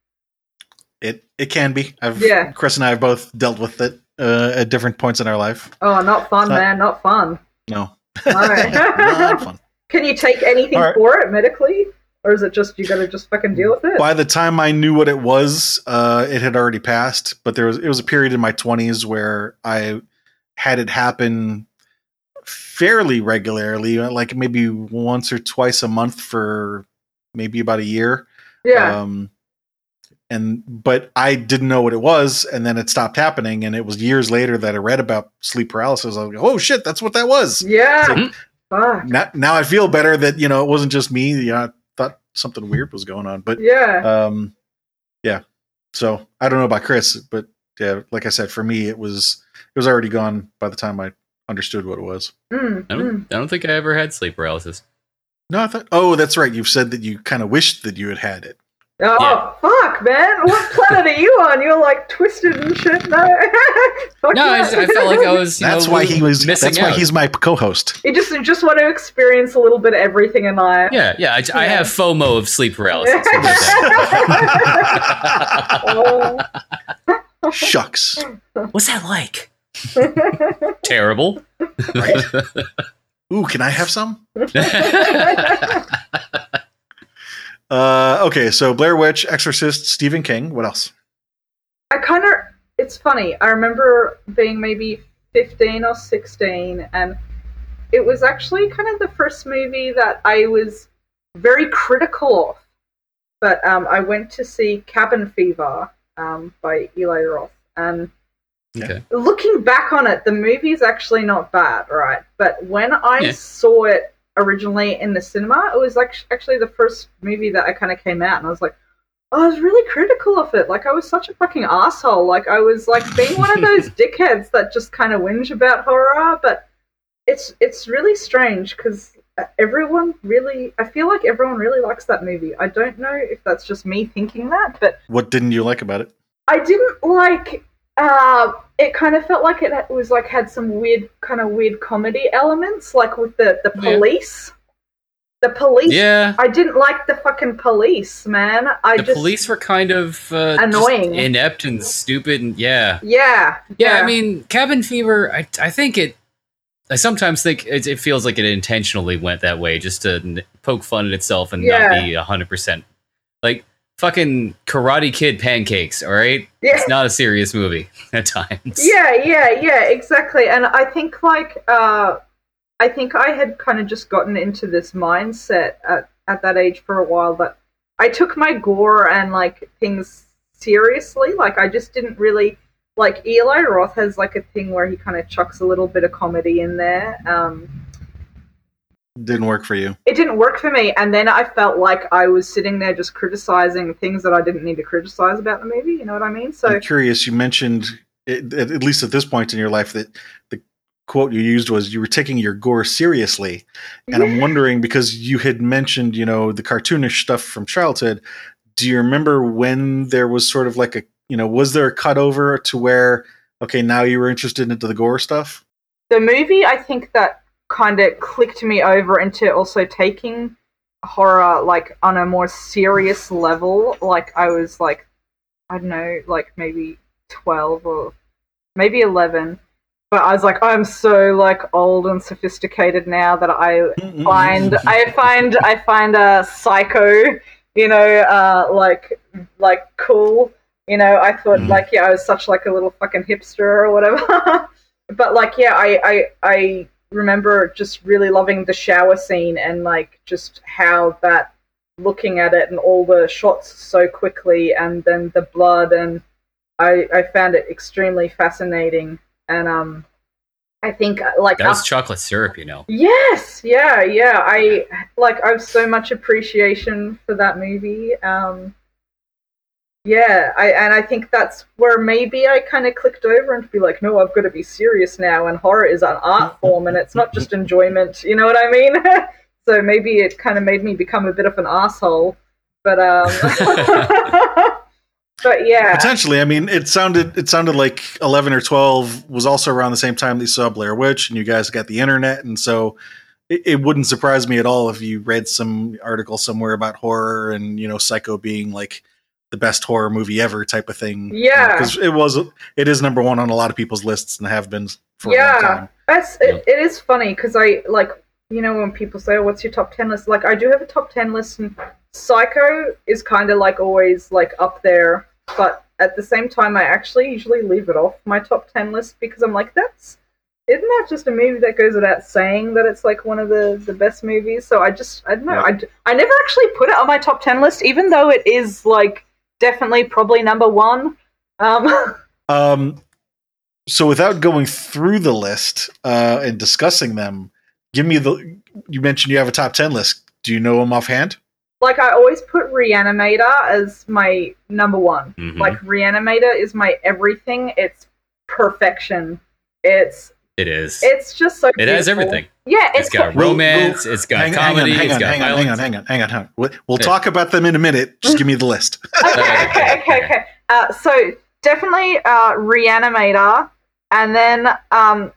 It it can be. I've Yeah. Chris and I have both dealt with it uh, at different points in our life. Oh, not fun, not- man, not fun. No, No. not fun. Can you take anything All right. for it medically, or is it just you got to just fucking deal with it? By the time I knew what it was, uh, it had already passed. But there was it was a period in my twenties where I had it happen fairly regularly, uh, like maybe once or twice a month for maybe about a year. Yeah, Um, and but I didn't know what it was, and then it stopped happening, and it was years later that I read about sleep paralysis. I was like, "Oh shit, that's what that was." yeah. Mhm. Now, now I feel better that you know it wasn't just me. You know, I thought something weird was going on, but Yeah. um, yeah. So I don't know about Chris, but yeah, like I said, for me, it was it was already gone by the time I understood what it was. Mm, I mm. don't, I don't think I ever had sleep paralysis. No, I thought. Oh, that's right. You've said that you kind of wished that you had had it. Oh Yeah. fuck, man! What planet are you on? You're like twisted and shit. No, Fuck No, I, just, I felt like I was. That's know, why he was. missing That's why he's my co-host. You just you just want to experience a little bit of everything in life. Yeah, yeah. I, I have FOMO of sleep paralysis. How about that? Oh. Shucks. What's that like? Terrible. Right. Ooh, can I have some? Uh, okay, so Blair Witch, Exorcist, Stephen King. What else? I kind of. It's funny. I remember being maybe 15 or 16, and it was actually kind of the first movie that I was very critical of. But um, I went to see Cabin Fever um, by Eli Roth, and okay. looking back on it, the movie's actually not bad, right? But when I Yeah. saw it originally in the cinema, it was like actually the first movie that I kind of came out, and I was like, oh, I was really critical of it. Like I was such a fucking asshole. Like I was like being one of those dickheads that just kind of whinge about horror. But it's it's really strange because uh, everyone really, I feel like everyone really likes that movie. I don't know if that's just me thinking that, but What didn't you like about it? I didn't like. Uh, it kind of felt like it was like had some weird kind of weird comedy elements, like with the the Yeah. police. The police. Yeah. I didn't like the fucking police, man. I The just police were kind of uh, Annoying. inept, and stupid, and yeah, yeah, yeah. I mean, Cabin Fever. I I think it. I sometimes think it, it feels like it intentionally went that way, just to n- poke fun at itself and Yeah. not be hundred percent fucking Karate Kid pancakes. All right, yeah. it's not a serious movie at times. Yeah, yeah, yeah, exactly. And I think like uh I think I had kind of just gotten into this mindset at, at that age for a while that I took my gore and like things seriously. Like I just didn't really like Eli Roth has like a thing where he kind of chucks a little bit of comedy in there. Um Didn't work for you. it didn't work for me and then I felt like I was sitting there just criticizing things that I didn't need to criticize about the movie, you know what I mean? So I'm curious. You mentioned, it, at at least at this point in your life, that the quote you used was you were taking your gore seriously, and I'm wondering because you had mentioned, you know, the cartoonish stuff from childhood. Do you remember when there was sort of like a, you know, was there a cutover to where, okay, now you were interested into the gore stuff? the movie i think that kind of clicked me over into also taking horror like on a more serious level like i was like i don't know like maybe 12 or maybe 11 but i was like i'm so like old and sophisticated now that i find I find I find a psycho, you know, uh, like like cool. You know, I thought Mhm. like yeah, I was such like a little fucking hipster or whatever. but like yeah, I, I I remember just really loving the shower scene and like just how that looking at it and all the shots so quickly and then the blood and I I found it extremely fascinating and um I think uh, like That was chocolate syrup, you know. Yes, yeah, yeah. I like I have so much appreciation for that movie. Um yeah, I and I think that's where maybe I kind of clicked over and be like, no, I've got to be serious now and horror is an art form and it's not just enjoyment, you know what I mean? so maybe it kind of made me become a bit of an asshole. But um But yeah. Potentially, I mean, it sounded it sounded like eleven or twelve was also around the same time that you saw Blair Witch, and you guys got the internet, and so it, it wouldn't surprise me at all if you read some article somewhere about horror and you know Psycho being like the best horror movie ever type of thing. Yeah. because it was it is number one on a lot of people's lists and have been for a long Yeah. time. That's it, it is funny because I like you know when people say, "Oh, what's your top ten list?" Like I do have a top ten list, and Psycho is kind of like always like up there, but at the same time, I actually usually leave it off my top ten list because I'm like, that's isn't that just a movie that goes without saying that it's like one of the the best movies? So I just I don't know. Yeah. I, d- I never actually put it on my top ten list, even though it is like definitely probably number one. Um, Um, so without going through the list uh, and discussing them, give me the. You mentioned you have a top ten list. Do you know them offhand? like I always put Reanimator as my number one. Mhm. Like Reanimator is my everything. It's perfection. It's It is. It's just so. it has everything. Yeah, it's it's got We'll- romance. it's got hang, comedy. hang on, hang on, hang on, hang on, hang on, hang on, hang on. We'll, we'll Yeah. talk about them in a minute. Just give me the list. okay, okay, okay, okay. Uh, so definitely uh, Reanimator, and then um,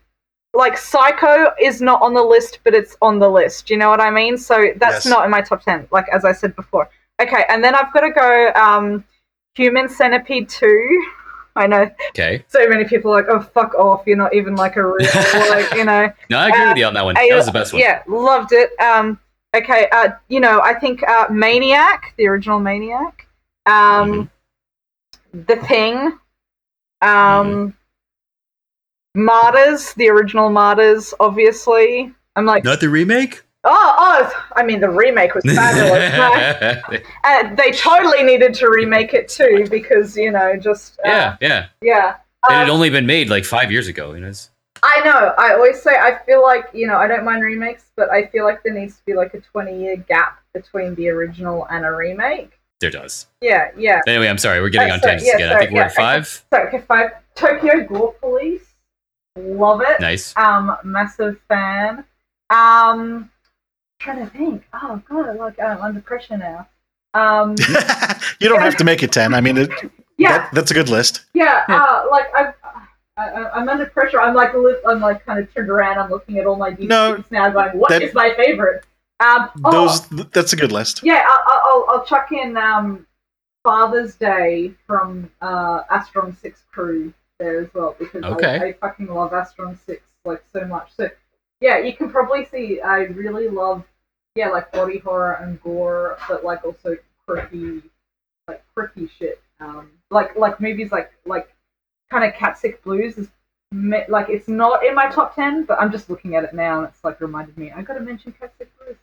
like Psycho is not on the list, but it's on the list. You know what I mean? So that's Yes. not in my top ten, like as I said before. Okay, and then I've got to go um, Human Centipede two. I know Okay. so many people are like, oh fuck off, you're not even like a real like you know. No, I agree Uh, with you on that one. I- That was the best one. Yeah, loved it. Um, okay, uh, you know, I think uh, Maniac, the original Maniac, um, The Thing, um, Martyrs, the original Martyrs, obviously. I'm like, Not the remake. Oh, oh, I mean, the remake was fabulous. right? Uh, they totally needed to remake it too because you know, just uh, yeah, yeah. yeah. It had Um, only been made like five years ago. You know, I know. I always say I feel like you know I don't mind remakes, but I feel like there needs to be like a twenty year gap between the original and a remake. there does. Yeah, yeah. Anyway, I'm sorry. We're getting Uh, on sorry, tangents yeah, again. I think we're at five. So okay, five. Tokyo Gore Police, love it. Nice. Um, massive fan. Um, trying to think. Oh god, like I'm under pressure now. Um, you don't have to make it ten. I mean, it, yeah. that, that's a good list. Yeah, uh, like I, I, I'm under pressure. I'm like, li- I'm like kind of turned around. I'm looking at all my DVDs No, now, going, "What is that- my favorite?" Um, oh, Those that's a good list. yeah, I, I- I'll, I'll chuck in um, Father's Day from uh, Astron Six Crew there as well because Okay. I, I fucking love Astron Six like so much. So yeah, you can probably see I really love yeah like body horror and gore, but like also quirky like quirky shit. Um, like like movies like like kind of Cat Sick Blues is me- like it's not in my top ten, but I'm just looking at it now and it's like reminded me I got to mention Cat Sick Blues.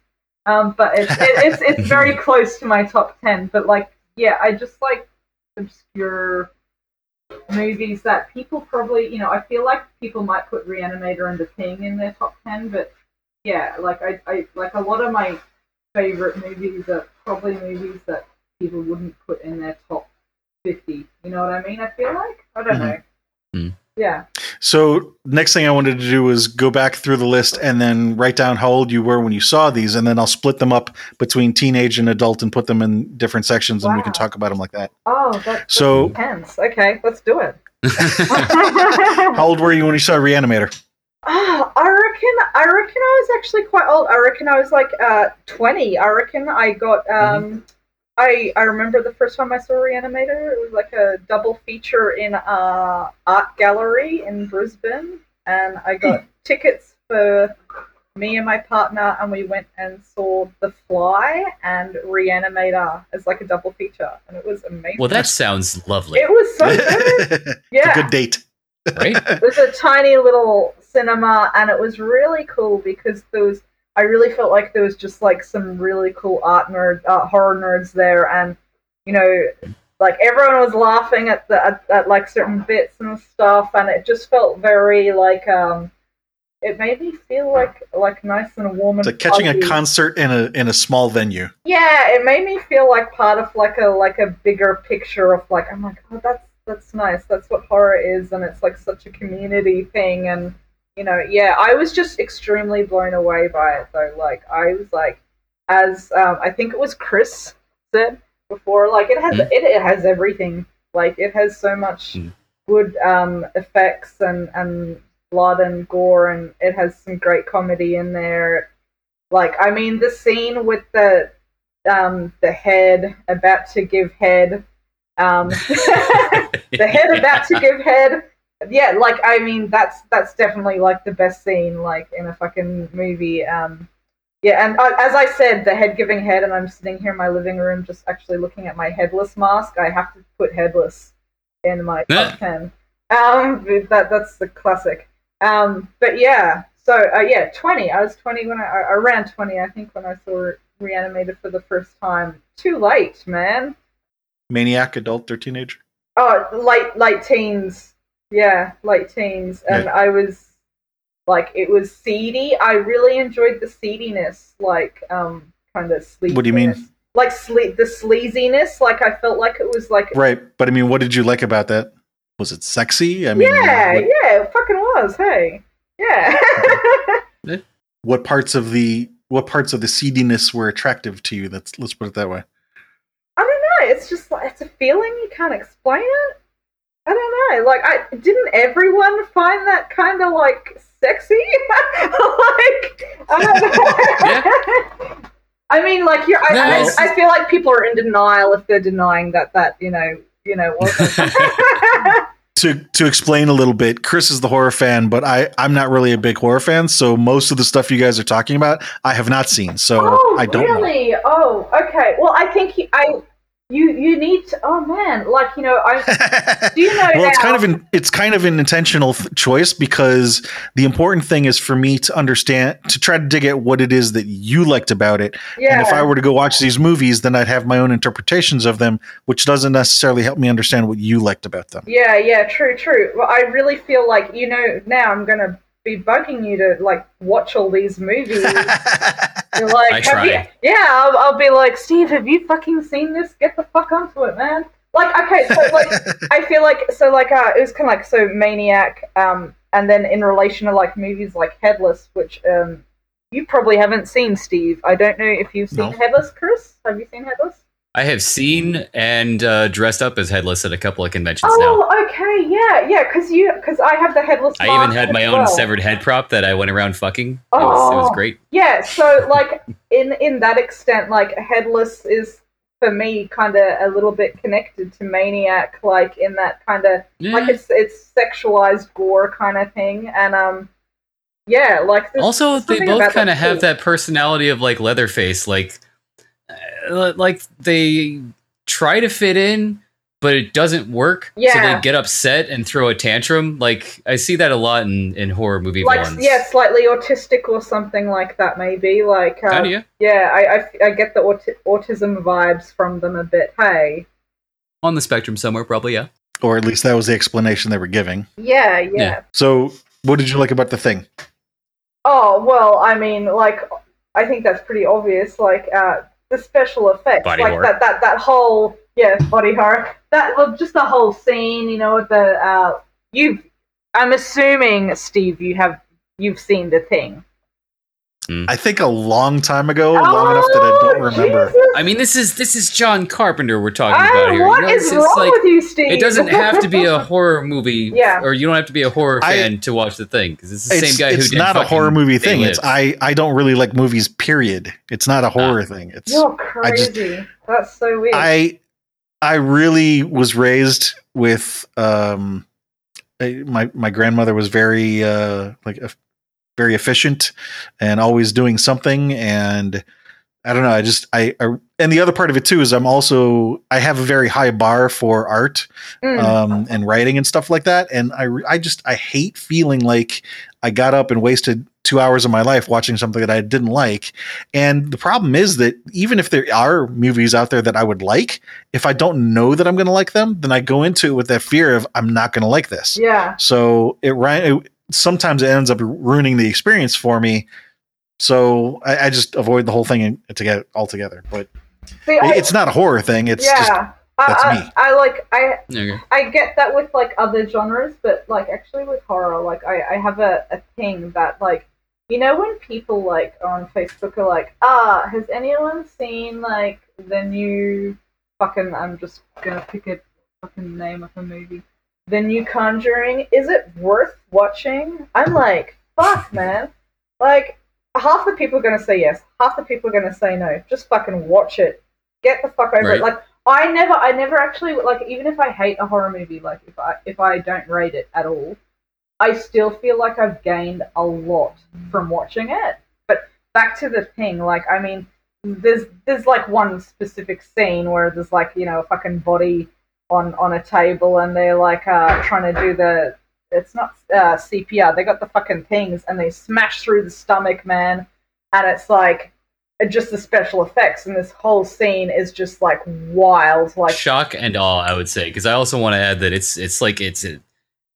Um, but it's it, it's it's very close to my top ten. But like yeah, I just like obscure movies that people probably you know I feel like people might put Reanimator and The Thing in their top ten, but yeah, like I, I like a lot of my favorite movies are probably movies that people wouldn't put in their top 50. You know what I mean? I feel like? I don't Mhm. know. Mhm. Yeah. So next thing I wanted to do was go back through the list and then write down how old you were when you saw these, and then I'll split them up between teenage and adult and put them in different sections, and we can talk about them like that. Oh, that's So- intense. Okay, let's do it. How old were you when you saw Reanimator? Ah, I reckon I reckon I was actually quite old. I reckon I was like uh, 20. I reckon I got um I I remember the first time I saw Reanimator, it was like a double feature in uh art gallery in Brisbane and I got tickets for me and my partner and we went and saw The Fly and Reanimator as like a double feature and it was amazing. well, that sounds lovely, it was so good. It's Yeah. a good date. right? it was a tiny little cinema and it was really cool because there was I really felt like there was just like some really cool art nerd uh, horror nerds there and you know like everyone was laughing at the at, at like certain bits and stuff and it just felt very like um it made me feel like like nice and warm and It's like catching a concert in a in a small venue. Yeah, it made me feel like part of like a like a bigger picture of like I'm like, oh that's that's nice. That's what horror is and it's like such a community thing and you know, yeah, I was just extremely blown away by it though. Like I was like as um, I think it was Chris said before, like it has Mm. it, it has everything. Like it has so much Mm. good um, effects and, and blood and gore and it has some great comedy in there. Like I mean the scene with the um, the head about to give head um, the head about to give head yeah like i mean that's that's definitely like the best scene like in a fucking movie um yeah and uh, as i said the head giving head and i'm sitting here in my living room just actually looking at my headless mask i have to put headless in my top 10 um that that's the classic. Um but yeah so uh, yeah 20 i was 20 when i I- around 20 i think when i saw Reanimator for the first time. Too late man. Maniac, adult or teenager? Oh, late late teens. Yeah, late teens. And I was like it was seedy. I really enjoyed the seediness, like um kind of sleaziness. What do you mean? Like sle- the sleaziness, like I felt like it was like Right, but I mean, what did you like about that? Was it sexy? I mean, Yeah, what- yeah, it fucking was, hey. Yeah. What parts of the what parts of the seediness were attractive to you? That's let's put it that way. I don't know. It's just like it's a feeling you can't explain it. I don't know. Like, I didn't everyone find that kind of like sexy? like, I don't know. I mean, like, you're. I, No, I, it's- I feel like people are in denial if they're denying that that you know you know. To to explain a little bit, Chris is the horror fan, but I I'm not really a big horror fan. So most of the stuff you guys are talking about, I have not seen. So oh, I don't know. really? Oh, okay. Well, I think he, I you you need to. Oh man, like you know, I do you know well, it's kind of an it's kind of an intentional th- choice because the important thing is for me to understand to try to dig at what it is that you liked about it. yeah. And if I were to go watch these movies, then I'd have my own interpretations of them, which doesn't necessarily help me understand what you liked about them. Yeah, yeah, true, true. Well, I really feel like you know now I'm gonna be bugging you to like watch all these movies. You're like, I have try. you- yeah, I'll, I'll be like, Steve, have you fucking seen this? Get the fuck onto it, man. Like, okay, so like, I feel like so like uh, it was kind of like so Maniac, um, and then in relation to like movies like Headless, which um, you probably haven't seen, Steve. I don't know if you've seen No. Headless, Chris. Have you seen Headless? I have seen and uh, dressed up as headless at a couple of conventions now. Oh, okay, yeah, yeah, because you because I have the headless. I even had my own well. severed head prop that I went around fucking. It was, it was Oh. great. Yeah, so like in in that extent, like headless is for me kind of a little bit connected to Maniac, like in that kind of like it's it's sexualized gore kind of thing, and um, yeah, like Also, they both kind of have that personality of like Leatherface, like, like they try to fit in, but it doesn't work. So Yeah. they get upset and throw a tantrum. Like I see that a lot in in horror movie like villains. yeah, slightly autistic or something like that, maybe. Like uh, Kinda, yeah. yeah, I, I I get the aut- autism vibes from them a bit. Hey, on the spectrum somewhere, probably. Yeah. or at least that was the explanation they were giving. yeah, yeah. Yeah. So, what did you like about the thing? Oh well, I mean, like, I think that's pretty obvious. Like, uh, the special effects, Body like horror. that, that, that whole, yeah, body horror. That, well, just the whole scene, you know, with the, uh, you, I'm assuming, Steve, you have, you've seen the thing. I think a long time ago, long enough that I don't Oh, remember. Jesus. I mean, this is this is John Carpenter we're talking Ah, about here. what you know, is wrong like with you, Steve? it doesn't have to be a horror movie, Yeah. or you don't have to be a horror I- fan to watch the thing because it's the It's, same guy who it's not a horror movie thing. It's I I don't really like movies. Period. It's not a horror Ah. thing. It's You're I just- crazy. That's so weird. I I really was raised with um my my grandmother was very uh like a, very efficient and always doing something and I don't know I just I, I and the other part of it too is I'm also I have a very high bar for art Mm. um, and writing and stuff like that. And I, I just, I hate feeling like I got up and wasted two hours of my life watching something that I didn't like. And the problem is that even if there are movies out there that I would like, if I don't know that I'm going to like them, then I go into it with that fear of I'm not going to like this. yeah. So it, it sometimes it ends up ruining the experience for me. So I, I just avoid the whole thing to get altogether. But See, I, it's not a horror thing. It's yeah. just I, that's I, me. I like I Okay. I get that with like other genres, but like actually with horror, like I, I have a, a thing that like you know when people like on Facebook are like, ah, has anyone seen like the new fucking I'm just gonna pick a fucking name of a movie. The new Conjuring, is it worth watching? I'm like, fuck man. Like half the people are gonna say yes, half the people are gonna say no. Just fucking watch it. Get the fuck over Right. it. Like I never, I never actually like. Even if I hate a horror movie, like if I if I don't rate it at all, I still feel like I've gained a lot from watching it. But back to the thing, like I mean, there's there's like one specific scene where there's like you know a fucking body on on a table and they're like uh trying to do the it's not uh, CPR. They got the fucking things and they smash through the stomach, man. And it's like just the special effects and this whole scene is just like wild. Like shock and awe i would say because i also want to add that it's it's like it's an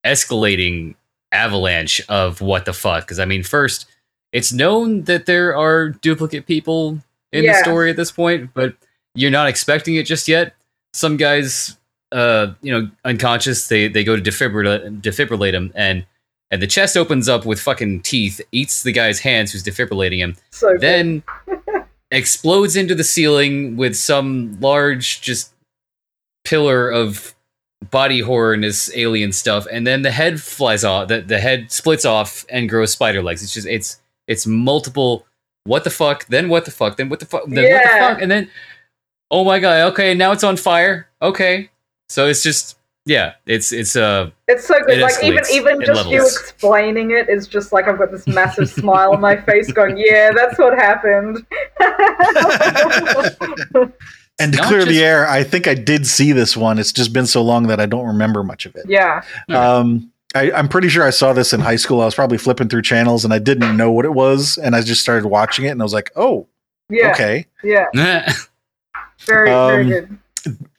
escalating avalanche of what the fuck because i mean first it's known that there are duplicate people in Yeah. the story at this point but you're not expecting it just yet some guys uh you know unconscious they they go to defibrillate defibrillate him and and the chest opens up with fucking teeth, eats the guy's hands who's defibrillating him, So then explodes into the ceiling with some large just pillar of body horrorness alien stuff and then the head flies off the, the head splits off and grows spider legs. It's just it's it's multiple what the fuck then what the fuck then what the fuck then what the fuck and then oh my god okay now it's on fire okay so it's just yeah it's it's uh It's so good. It Like even even in just you explaining it is just like I've got this massive smile on my face, going, "Yeah, that's what happened." And to Not clear just- the air, I think I did see this one. It's just been so long that I don't remember much of it. yeah, Um, I, I'm pretty sure I saw this in high school. I was probably flipping through channels and I didn't know what it was, and I just started watching it, and I was like, "Oh, yeah, okay." yeah. Very, Um, very good.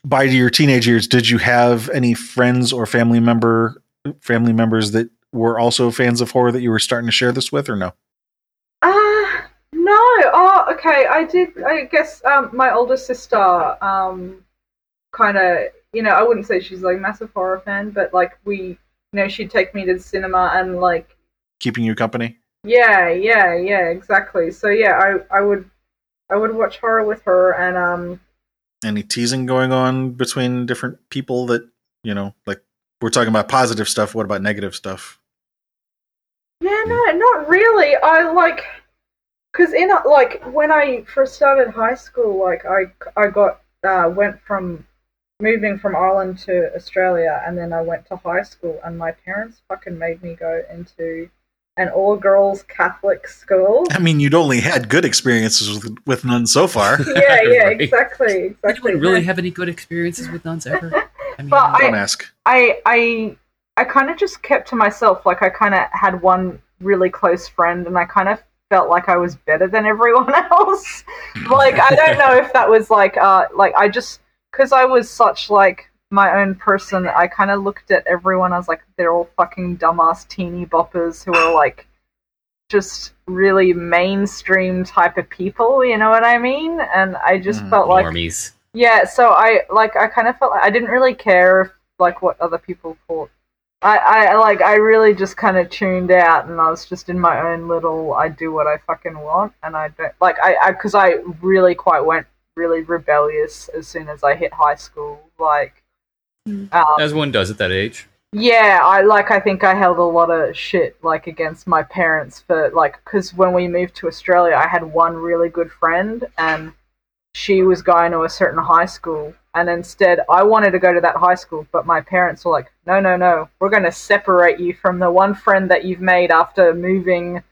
By your teenage years, did you have any friends or family member family members that were also fans of horror that you were starting to share this with, or no? Uh no. Oh, okay. I did. I guess um, my older sister, um, kind of. You know, I wouldn't say she's like a massive horror fan, but like we, you know, she'd take me to the cinema and like Keeping you company? Yeah, yeah, yeah, exactly. So yeah, I I would I would watch horror with her and um Any teasing going on between different people that you know, like we're talking about positive stuff. What about negative stuff? yeah, no, not really. I like cuz in like when I first started high school, like I I got uh went from moving from Ireland to Australia and then I went to high school and my parents fucking made me go into an all girls Catholic school. I mean, you'd only had good experiences with, with none so far. Yeah, yeah, Right. exactly, exactly. anyone really have any good experiences with nuns ever I mean, But I- Don't ask. I I I kind of just kept to myself. Like I kind of had one really close friend, and I kind of felt like I was better than everyone else. like I don't know if that was like uh like I just because I was such like my own person. I kind of looked at everyone as like they're all fucking dumbass teeny boppers who are like just really mainstream type of people. You know what I mean? And I just Mhm. felt like normies yeah, so I like I kind of felt like I didn't really care if, like what other people thought. I, I like I really just kind of tuned out and I was just in my own little I do what I fucking want and I don't like I I because I really quite went really rebellious as soon as I hit high school like um, as one does at that age yeah, I like. I think I held a lot of shit like against my parents for like because when we moved to Australia, I had one really good friend and she was going to a certain high school, and instead I wanted to go to that high school, but my parents were like, "No, no, no, we're going to separate you from the one friend that you've made after moving,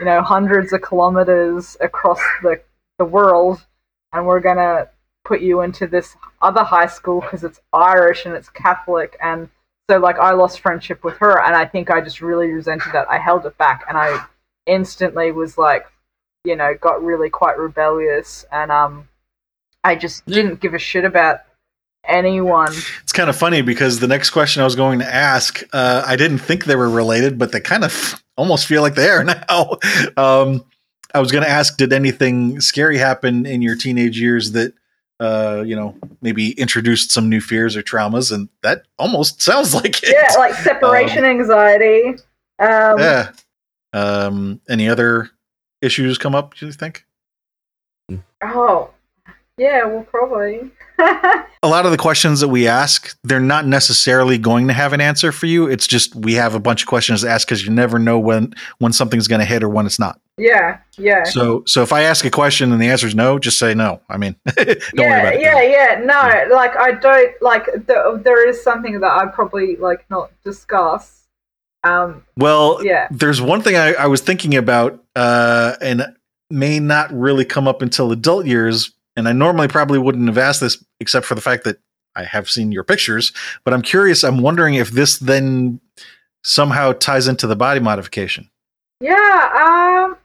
you know, hundreds of kilometers across the the world, and we're going to put you into this other high school because it's Irish and it's Catholic and." so like I lost friendship with her, and I think I just really resented that. I held it back, and I instantly was like, you know, got really quite rebellious, and um, I just didn't give a shit about anyone. It's kind of funny because the next question I was going to ask, uh, I didn't think they were related, but they kind of almost feel like they are now. Um, I was going to ask, did anything scary happen in your teenage years that, uh, you know, maybe introduced some new fears or traumas? And that almost sounds like it. Yeah, like separation anxiety. Um, Yeah. Um, any other issues come up? Do you think? Oh, yeah. Well, probably. A lot of the questions that we ask, they're not necessarily going to have an answer for you. It's just we have a bunch of questions to ask because you never know when when something's going to hit or when it's not. yeah, yeah. So, so if I ask a question and the answer is no, just say no. I mean, don't worry yeah, about it. yeah, yeah. No, like I don't like. The, there is something that I probably like not discuss. Um, Well, yeah. there's one thing I, I was thinking about, uh, and may not really come up until adult years. And I normally probably wouldn't have asked this, except for the fact that I have seen your pictures. But I'm curious. I'm wondering if this then somehow ties into the body modification. Yeah, um,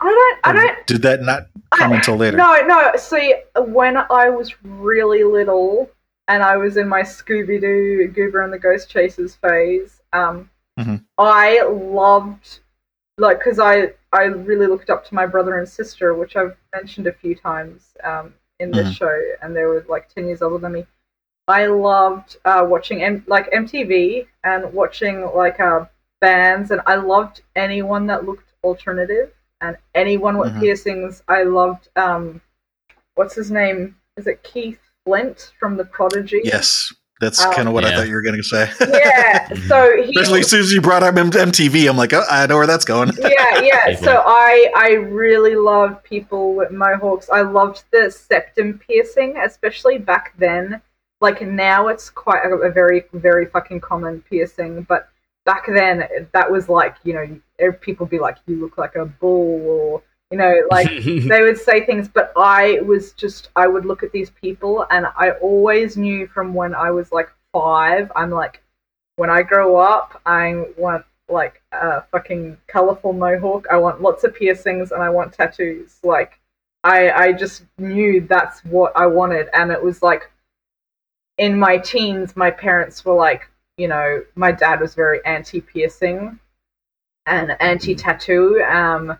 I don't, I don't. Did that not come I- until later? No, no. See, when I was really little and I was in my Scooby Doo Goober and the Ghost Chasers phase, um, Mhm. I loved like because I I really looked up to my brother and sister, which I've mentioned a few times um, in this Mhm. show, and they were like ten years older than me. I loved uh, watching M- like MTV and watching like uh, bands, and I loved anyone that looked alternative, and anyone with Mhm. piercings. I loved. Um, what's his name? Is it Keith Flint from the Prodigy? Yes, that's Um, kind of what I thought you were going to say. Yeah. So he. Especially as soon as you brought up MTV, I'm like, oh, I know where that's going. yeah, yeah. So I I really love people with mohawks. I loved the septum piercing, especially back then. Like now, it's quite a, a very very fucking common piercing, but back then that was like you know people be like you look like a bull or you know like they would say things but i was just i would look at these people and i always knew from when i was like five i'm like when i grow up i want like a fucking colorful mohawk. I want lots of piercings and i want tattoos. Like i i just knew that's what i wanted and it was like in my teens my parents were like you know my dad was very anti piercing and anti tattoo um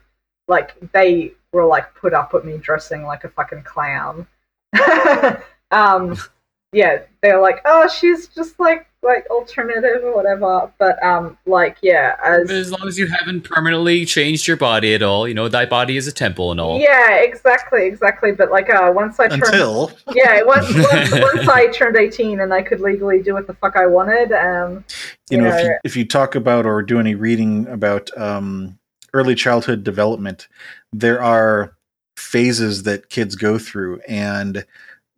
like they were like put up with me dressing like a fucking clown. um, yeah, they're like, oh, she's just like like alternative or whatever. But um, like yeah, as as long as you haven't permanently changed your body at all, you know, thy body is a temple and all. yeah, exactly, exactly. But like uh, once I turned Until yeah, once, once once I turned eighteen and I could legally do what the fuck I wanted, um, you know, if you, if you talk about or do any reading about um, early childhood development, there are phases that kids go through, and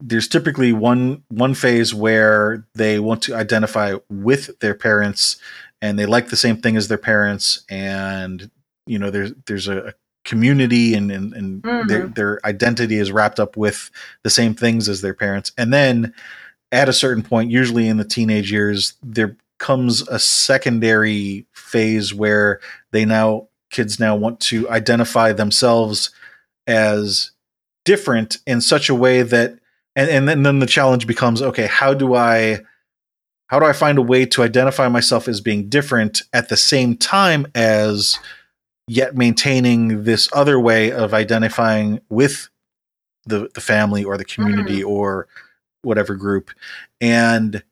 there's typically one one phase where they want to identify with their parents, and they like the same thing as their parents, and you know, there's there's a, community and and, and their Mhm. their identity is wrapped up with the same things as their parents, and then at a certain point, usually in the teenage years, there comes a secondary phase where they now kids now want to identify themselves as different in such a way that and, and then, then the challenge becomes okay how do i how do i find a way to identify myself as being different at the same time as yet maintaining this other way of identifying with the the family or the community mm. or whatever group? And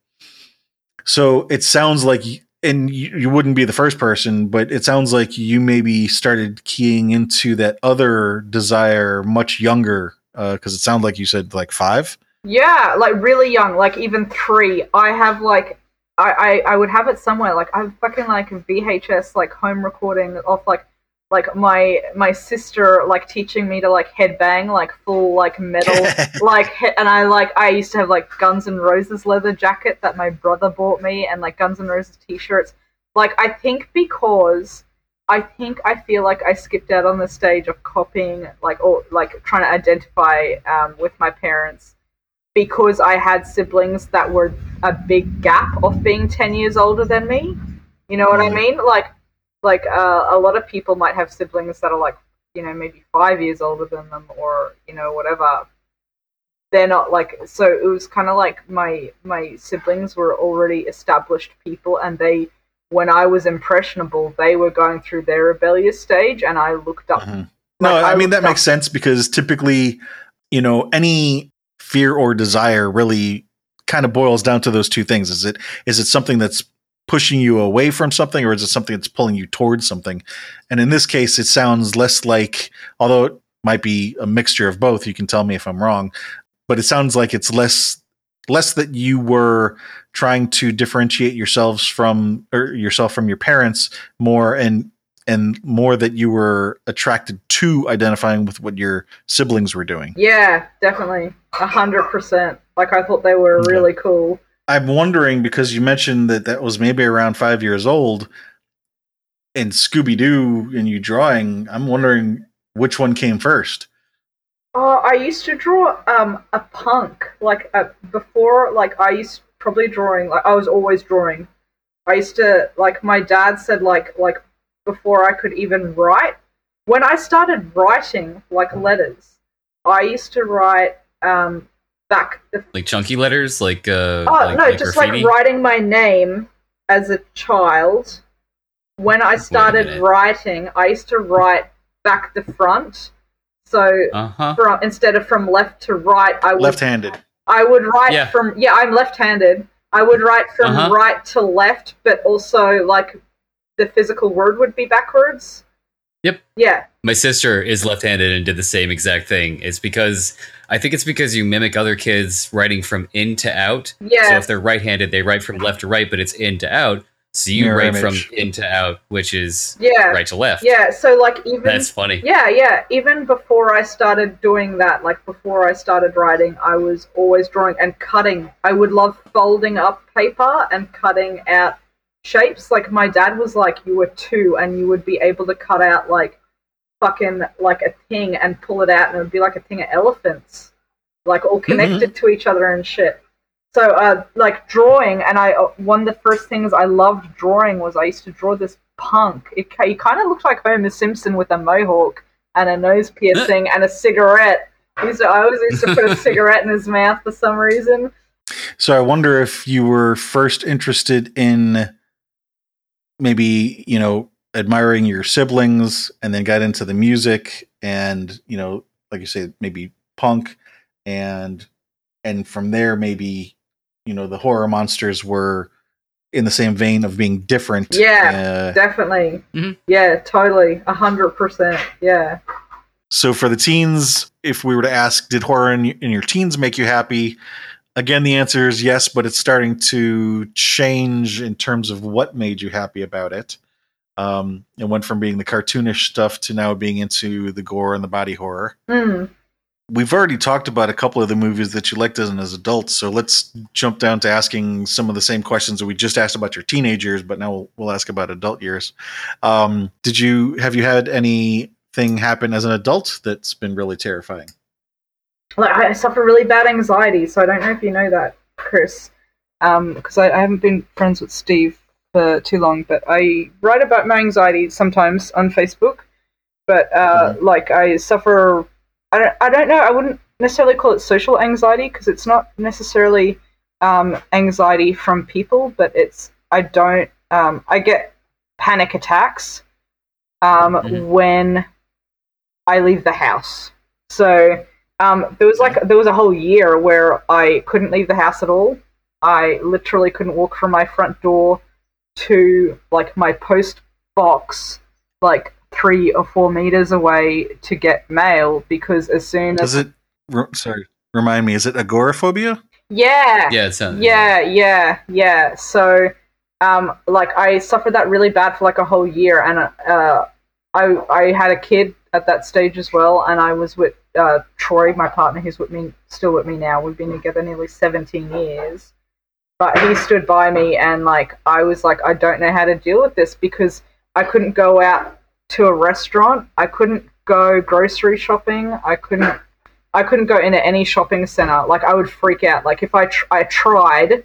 so it sounds like and you, you wouldn't be the first person but it sounds like you maybe started keying into that other desire much younger uh, because it sounded like you said like five Yeah, like really young, like even three. I have like, I, I, I would have it somewhere. Like I have fucking like VHS like home recording of like, like my my sister like teaching me to like headbang like full like metal like he- and I like I used to have like Guns N' Roses leather jacket that my brother bought me and like Guns N' Roses t-shirts. Like I think because I think I feel like I skipped out on the stage of copying like or like trying to identify um, with my parents because I had siblings that were a big gap of being 10 years older than me. You know what I Mhm. mean? Like like uh, a lot of people might have siblings that are like, you know, maybe 5 years older than them or, you know, whatever. They're not like so it was kind of like my my siblings were already established people and they when I was impressionable, they were going through their rebellious stage and I looked up Mhm. no Like, i, I mean that up- makes sense because typically you know any fear or desire really kind of boils down to those two things is it is it something that's pushing you away from something or is it something that's pulling you towards something and in this case it sounds less like although it might be a mixture of both you can tell me if i'm wrong but it sounds like it's less less that you were trying to differentiate yourselves from or yourself from your parents more and and more that you were attracted to identifying with what your siblings were doing. Yeah, definitely. A hundred percent. Like I thought they were Okay. really cool. I'm wondering because you mentioned that that was maybe around five years old, and Scooby Doo and you drawing. I'm wondering which one came first. Oh, I used to draw um a punk like uh, before. Like I used probably drawing. Like I was always drawing. I used to like my dad said like like before I could even write. When I started writing like letters, I used to write um back Like chunky letters, like uh, Oh like, no, like just graffiti. like writing my name as a child. When I started writing, I used to write back the front. So Uh huh. from instead of from left to right, I would Left-handed. I would write Yeah. from yeah, I'm left-handed. I would write from Uh-huh. right to left, but also like the physical word would be backwards. Yep. Yeah. My sister is left-handed and did the same exact thing. It's because I think it's because you mimic other kids writing from in to out. Yeah. So if they're right-handed, they write from left to right, but it's in to out. So you Mirror write image. from in to out, which is yeah. right to left. Yeah. So like even That's funny. Yeah, yeah. Even before I started doing that, like before I started writing, I was always drawing and cutting. I would love folding up paper and cutting out shapes. Like my dad was like, you were two and you would be able to cut out like fucking like a thing and pull it out and it would be like a thing of elephants, like all connected to each other and shit. So, uh, like drawing, and I uh, one of the first things I loved drawing was I used to draw this punk. It he kind of looked like Homer Simpson with a mohawk and a nose piercing and a cigarette. Used to, I always used to put a cigarette in his mouth for some reason. So I wonder if you were first interested in maybe, you know, admiring your siblings and then got into the music and, you know, like you say, maybe punk and and from there maybe, you know, the horror monsters were in the same vein of being different. Yeah. Uh, Definitely. Mhm. Yeah, totally. A hundred percent. Yeah. so for the teens, if we were to ask, did horror in, in your teens make you happy? Again, the answer is yes, but it's starting to change in terms of what made you happy about it. Um, it went from being the cartoonish stuff to now being into the gore and the body horror. Mm. We've already talked about a couple of the movies that you liked as an as adults, so let's jump down to asking some of the same questions that we just asked about your teenage years, but now we'll, we'll ask about adult years. Um, did you have you had anything happen as an adult that's been really terrifying? like I suffer really bad anxiety, so I don't know if you know that, Chris, because I, I haven't been friends with Steve for too long, but I write about my anxiety sometimes on Facebook. But uh, like I suffer, I don't, I don't know, I wouldn't necessarily call it social anxiety because it's not necessarily um, anxiety from people, but it's I don't, um, I get panic attacks um, Mhm. when I leave the house. So um, there was like there was a whole year where I couldn't leave the house at all. I literally couldn't walk from my front door to like my post box, like three or four meters away to get mail because as soon Does as it? Re- sorry, remind me. Is it agoraphobia? yeah Yeah, it sounds. yeah, yeah, yeah. So, um, like I suffered that really bad for like a whole year, and uh, I I had a kid at that stage as well, and I was with uh, Troy, my partner, who's with me, still with me now. We've been together nearly seventeen years, but he stood by me, and like I was like, I don't know how to deal with this because I couldn't go out to a restaurant, I couldn't go grocery shopping, I couldn't I couldn't go into any shopping center. Like I would freak out. Like if I tr- I tried,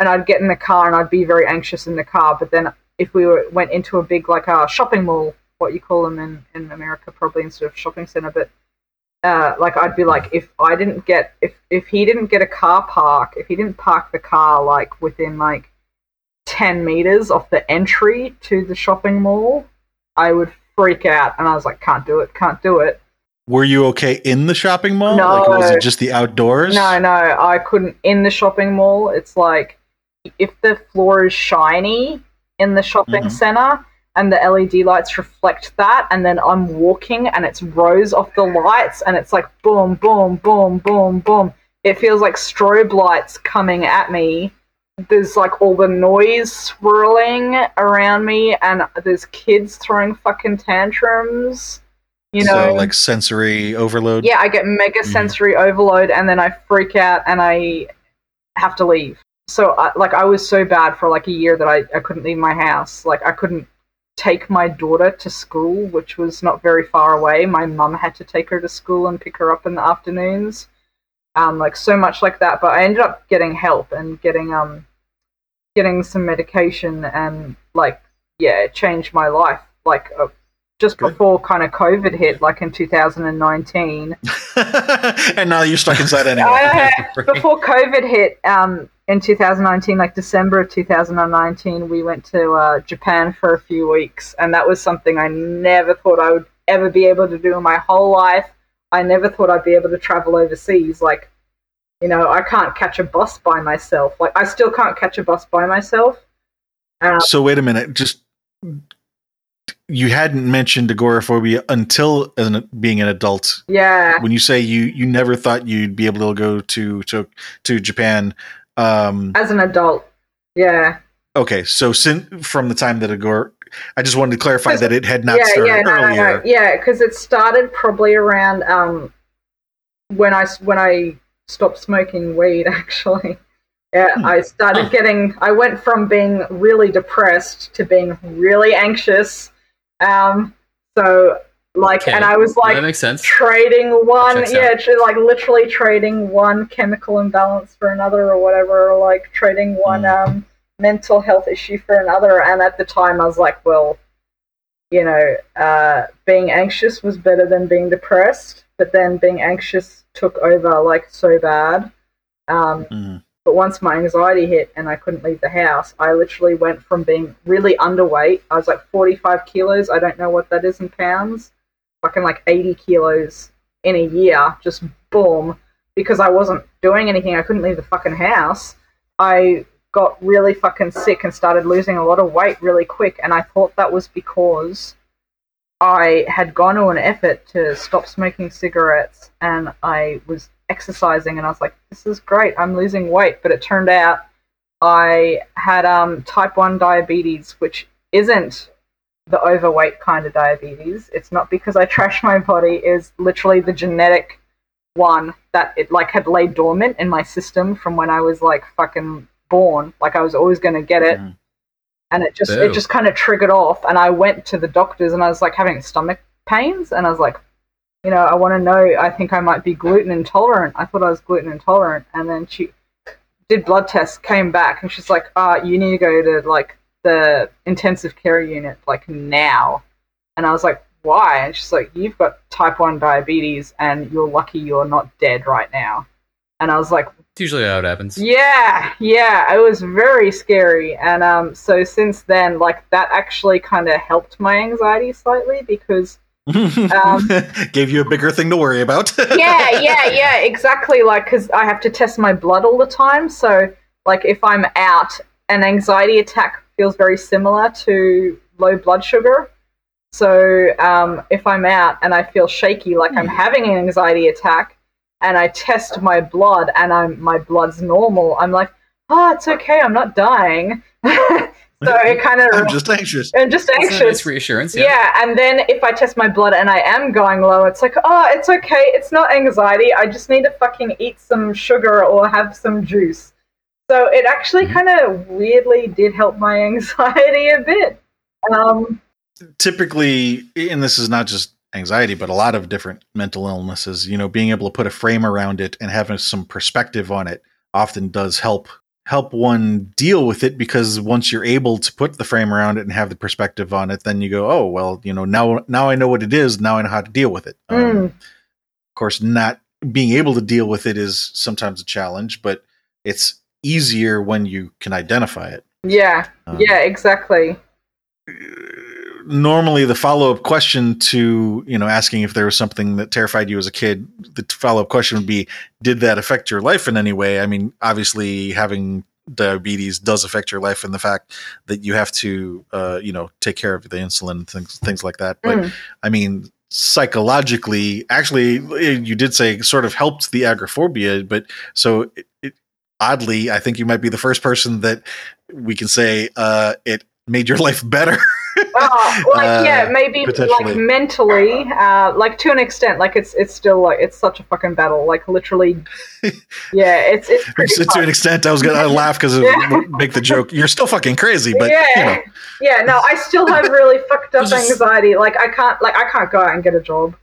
and I'd get in the car and I'd be very anxious in the car. But then if we were, went into a big like a shopping mall, what you call them in in America, probably instead of shopping center, but uh, like I'd be like, if I didn't get if if he didn't get a car park, if he didn't park the car like within like ten meters off the entry to the shopping mall, I would freak out, and I was like, can't do it, can't do it. Were you okay in the shopping mall? No. Like, was it just the outdoors? No, no, I couldn't. In the shopping mall, it's like if the floor is shiny in the shopping Mhm. center and the LED lights reflect that, and then I'm walking and it's rows of the lights and it's like boom, boom, boom, boom, boom. It feels like strobe lights coming at me. There's like all the noise swirling around me, and there's kids throwing fucking tantrums. You know, so like sensory overload. yeah, I get mega Mhm. sensory overload and then I freak out and I have to leave. So, I, like, I was so bad for like a year that I, I couldn't leave my house. Like, I couldn't take my daughter to school, which was not very far away. My mum had to take her to school and pick her up in the afternoons. Um, like so much like that. But I ended up getting help and getting um getting some medication and like yeah, it changed my life. Like uh, just Good. before kind of COVID hit, like in 2019. and now you're stuck inside anyway. Right. before COVID hit, um, in 2019, like December of 2019, we went to uh, Japan for a few weeks, and that was something I never thought I would ever be able to do in my whole life. I never thought I'd be able to travel overseas. Like, you know, I can't catch a bus by myself. Like, I still can't catch a bus by myself. Uh, so wait a minute. Just you hadn't mentioned agoraphobia until an, being an adult. Yeah. When you say you you never thought you'd be able to go to to to Japan, um, As an adult. Yeah. okay, so sin, from the time that agor, I just wanted to clarify that it had not yeah, started yeah, no, no, earlier. no. Yeah, because it started probably around um when I when I stopped smoking weed. Actually, yeah, Hmm. I started getting. I went from being really depressed to being really anxious. Um, so like, Okay. and I was like that makes sense. trading one, yeah, like literally trading one chemical imbalance for another or whatever, or like trading one Mm. um, mental health issue for another. And at the time, I was like, well, you know, uh, being anxious was better than being depressed, but then being anxious took over like so bad. Um, Mhm. But once my anxiety hit and I couldn't leave the house, I literally went from being really underweight. I was like 45 kilos. I don't know what that is in pounds. Fucking like 80 kilos in a year. Just boom. Because I wasn't doing anything. I couldn't leave the fucking house. I got really fucking sick and started losing a lot of weight really quick. And I thought that was because I had gone to an effort to stop smoking cigarettes and I was exercising and I was like, this is great, I'm losing weight. But it turned out I had um, type 1 diabetes, which isn't the overweight kind of diabetes. It's not because I trash my body, is literally the genetic one that it like had laid dormant in my system from when I was like fucking born. Like I was always gonna get it Mhm. and it just Ew. it just kind of triggered off and i went to the doctors and i was like having stomach pains and i was like you know i want to know i think i might be gluten intolerant. I thought i was gluten intolerant. And then she did blood tests came back and she's like uh you need to go to like the intensive care unit like now. And i was like why? And she's like you've got type 1 diabetes and you're lucky you're not dead right now. And i was like It's usually how it happens. yeah, yeah, it was very scary, and um, so since then, like that actually kind of helped my anxiety slightly because Um, Gave you a bigger thing to worry about. yeah, yeah, yeah, exactly. Like, because I have to test my blood all the time. So, like, if I'm out, an anxiety attack feels very similar to low blood sugar. So, um, if I'm out and I feel shaky, like I'm having an anxiety attack, and I test my blood and I'm my blood's normal, I'm like, oh, it's okay, I'm not dying. so it kind of I'm just anxious. I'm just anxious. nice reassurance. Yeah. Yeah. and then if I test my blood and I am going low, it's like, oh, it's okay. It's not anxiety. I just need to fucking eat some sugar or have some juice. So it actually Mhm. kind of weirdly did help my anxiety a bit. Um, typically and this is not just anxiety but a lot of different mental illnesses you know being able to put a frame around it and having some perspective on it often does help help one deal with it because once you're able to put the frame around it and have the perspective on it then you go oh well you know now now i know what it is. Now i know how to deal with it. Um, mm, of course not being able to deal with it is sometimes a challenge but it's easier when you can identify it. Yeah, Um, yeah, exactly. Normally the follow-up question to you know asking if there was something that terrified you as a kid the follow-up question would be did that affect your life in any way i mean obviously having diabetes does affect your life and the fact that you have to uh, you know take care of the insulin things things like that but Mm. i mean psychologically actually you did say sort of helped the agoraphobia but so it, it, oddly i think you might be the first person that we can say uh, it made your life better Oh, like Uh, yeah, maybe potentially. like mentally, uh, like to an extent, like it's it's still like it's such a fucking battle. Like literally, yeah, it's it's pretty to, to an extent, I was gonna laugh because Yeah. make the joke. You're still fucking crazy, but yeah, you know, yeah. No, I still have really fucked up This is- anxiety. Like I can't, like I can't go out and get a job.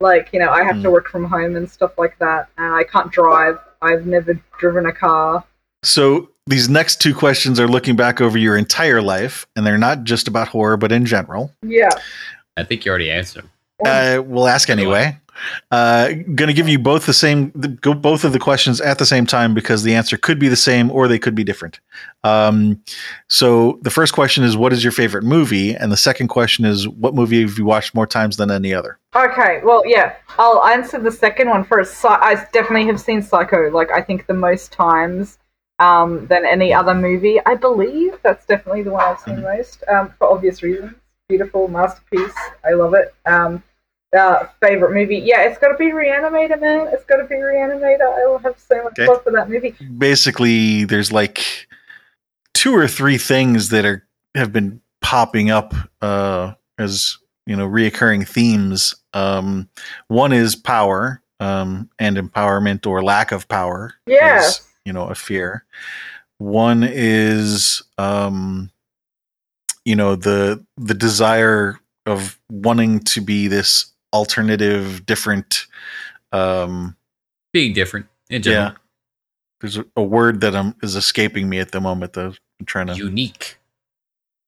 Like you know, I have to Mm. work from home and stuff like that, and I can't drive. I've never driven a car. so these next two questions are looking back over your entire life, and they're not just about horror, but in general. Yeah. I think you already answered. Uh, we'll ask anyway. Uh, going to give you both the same, go both of the questions at the same time because the answer could be the same or they could be different. Um, so the first question is, what is your favorite movie? And the second question is, what movie have you watched more times than any other? Okay, well, yeah, I'll answer the second one first. So I definitely have seen Psycho. Like, I think the most times um, than any other movie. I believe that's definitely the one I've seen Mhm. most um, for obvious reasons. Beautiful masterpiece. I love it. Um, uh, favorite movie? Yeah, it's got to be Reanimator, man. It's got to be Reanimator. I will have so much Okay. love for that movie. basically there's like two or three things that are have been popping up uh as you know reoccurring themes um one is power um and empowerment or lack of power Yeah. Is, you know a fear one is um you know the the desire of wanting to be this alternative different um Being different in general. yeah. There's a, a word that I'm is escaping me at the moment though. I'm trying to Unique.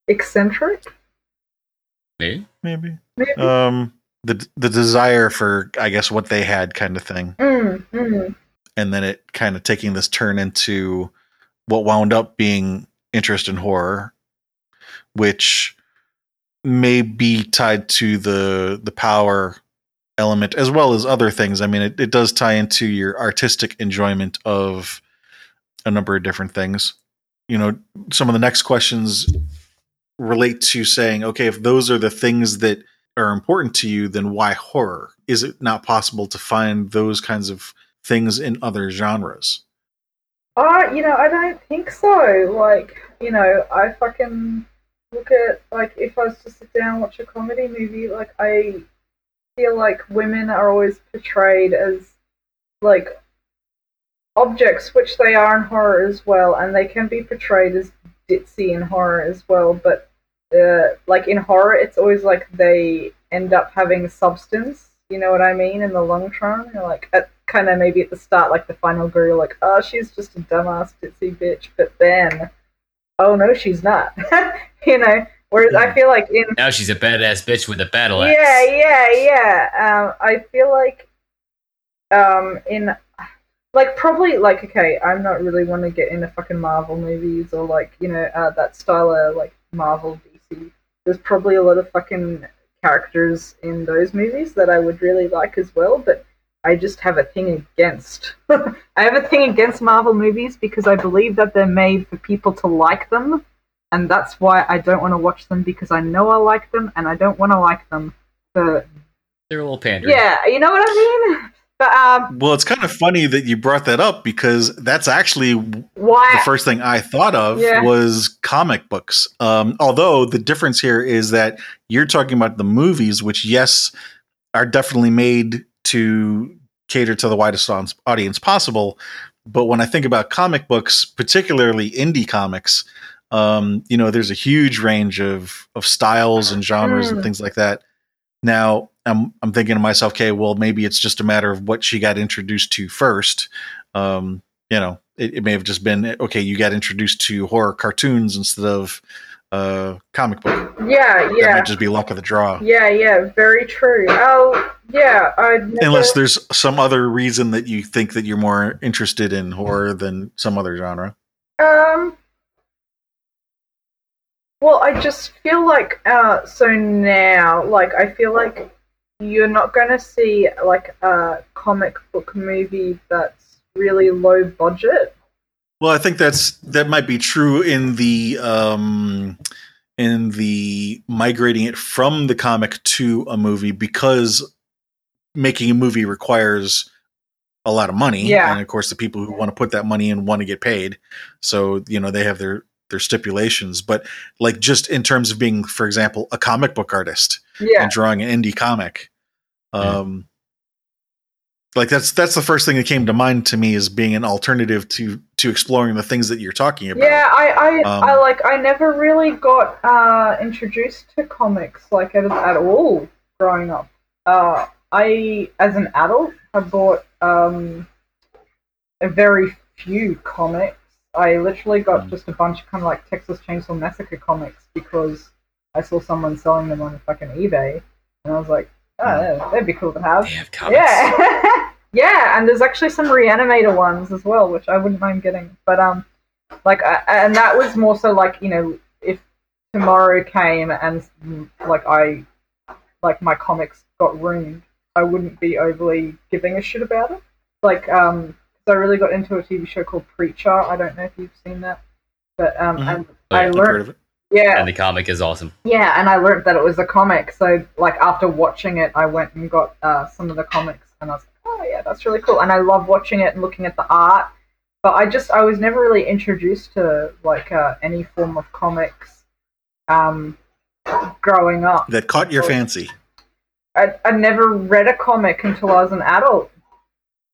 Eccentric, Maybe. maybe maybe. um the the desire for I guess what they had kind of thing. mm, mm. And then it kind of taking this turn into what wound up being interest in horror, which may be tied to the the power element as well as other things. I mean it, it does tie into your artistic enjoyment of a number of different things. You know, some of the next questions relate to saying, okay, if those are the things that are important to you, then why horror? Is it not possible to find those kinds of things in other genres? Uh, you know, I don't think so. Like, you know, I fucking look at like if I was to sit down and watch a comedy movie, like I feel like women are always portrayed as like objects, which they are in horror as well, and they can be portrayed as ditzy in horror as well. But uh, like in horror, it's always like they end up having substance. You know what I mean? In the long term, You're like at kind of maybe at the start, like the final girl, like, oh, she's just a dumbass ditzy bitch. But then, oh no, she's not. you know. Whereas I feel like in Now she's a badass bitch with a battle axe. yeah, yeah, yeah. Um, I feel like um, in like probably like okay, I'm not really want to get into fucking Marvel movies or like you know uh, that style of like Marvel DC. There's probably a lot of fucking characters in those movies that I would really like as well, but I just have a thing against. I have a thing against Marvel movies because I believe that they're made for people to like them, and that's why I don't want to watch them because I know I like them and I don't want to like them for They're a little pandering. yeah, you know what I mean. But um, Well, it's kind of funny that you brought that up because that's actually the first thing I thought of Yeah. was comic books. Um, although the difference here is that you're talking about the movies, which yes, are definitely made to cater to the widest audience possible. But when I think about comic books, particularly indie comics, um, you know, there's a huge range of of styles and genres and Mm. things like that. Now, I'm I'm thinking to myself, okay, well, maybe it's just a matter of what she got introduced to first. Um, you know, it, it may have just been okay. You got introduced to horror cartoons instead of uh, comic book. yeah, That yeah, might just be luck of the draw. yeah, yeah. Very true. Oh, yeah. Never, Unless there's some other reason that you think that you're more interested in horror than some other genre. Um. Well, I just feel like uh. So now, like, I feel like you're not going to see like a comic book movie that's really low budget. Well, I think that's that might be true in the um, in the migrating it from the comic to a movie because making a movie requires a lot of money, Yeah. and of course, the people who want to put that money in want to get paid. So you know they have their their stipulations, but like just in terms of being, for example, a comic book artist Yeah. and drawing an indie comic. Yeah. Um, like that's that's the first thing that came to mind to me as being an alternative to to exploring the things that you're talking about. Yeah, I, I, Um, I like. I never really got uh, introduced to comics like at, at all growing up. Uh, I, as an adult, i bought um, a very few comics. I literally got Mm. just a bunch of kind of like Texas Chainsaw Massacre comics because I saw someone selling them on fucking eBay, and I was like, oh, Mm. that'd be cool to have. They have comics. Yeah, yeah, and there's actually some reanimator ones as well, which I wouldn't mind getting. But um, like, I, and that was more so like you know, if tomorrow came and like I, like my comics got ruined, I wouldn't be overly giving a shit about it. Like um, I really got into a TV show called Preacher. I don't know if you've seen that, but um, Mhm. and Oh, I learned heard of it. yeah And the comic is awesome. yeah, and I learned that it was a comic. So, like, after watching it, I went and got uh, some of the comics, and I was oh, yeah, that's really cool. And I love watching it and looking at the art. But I just, I was never really introduced to, like, uh, any form of comics um, growing up. That caught your fancy. I, I never read a comic until I was an adult,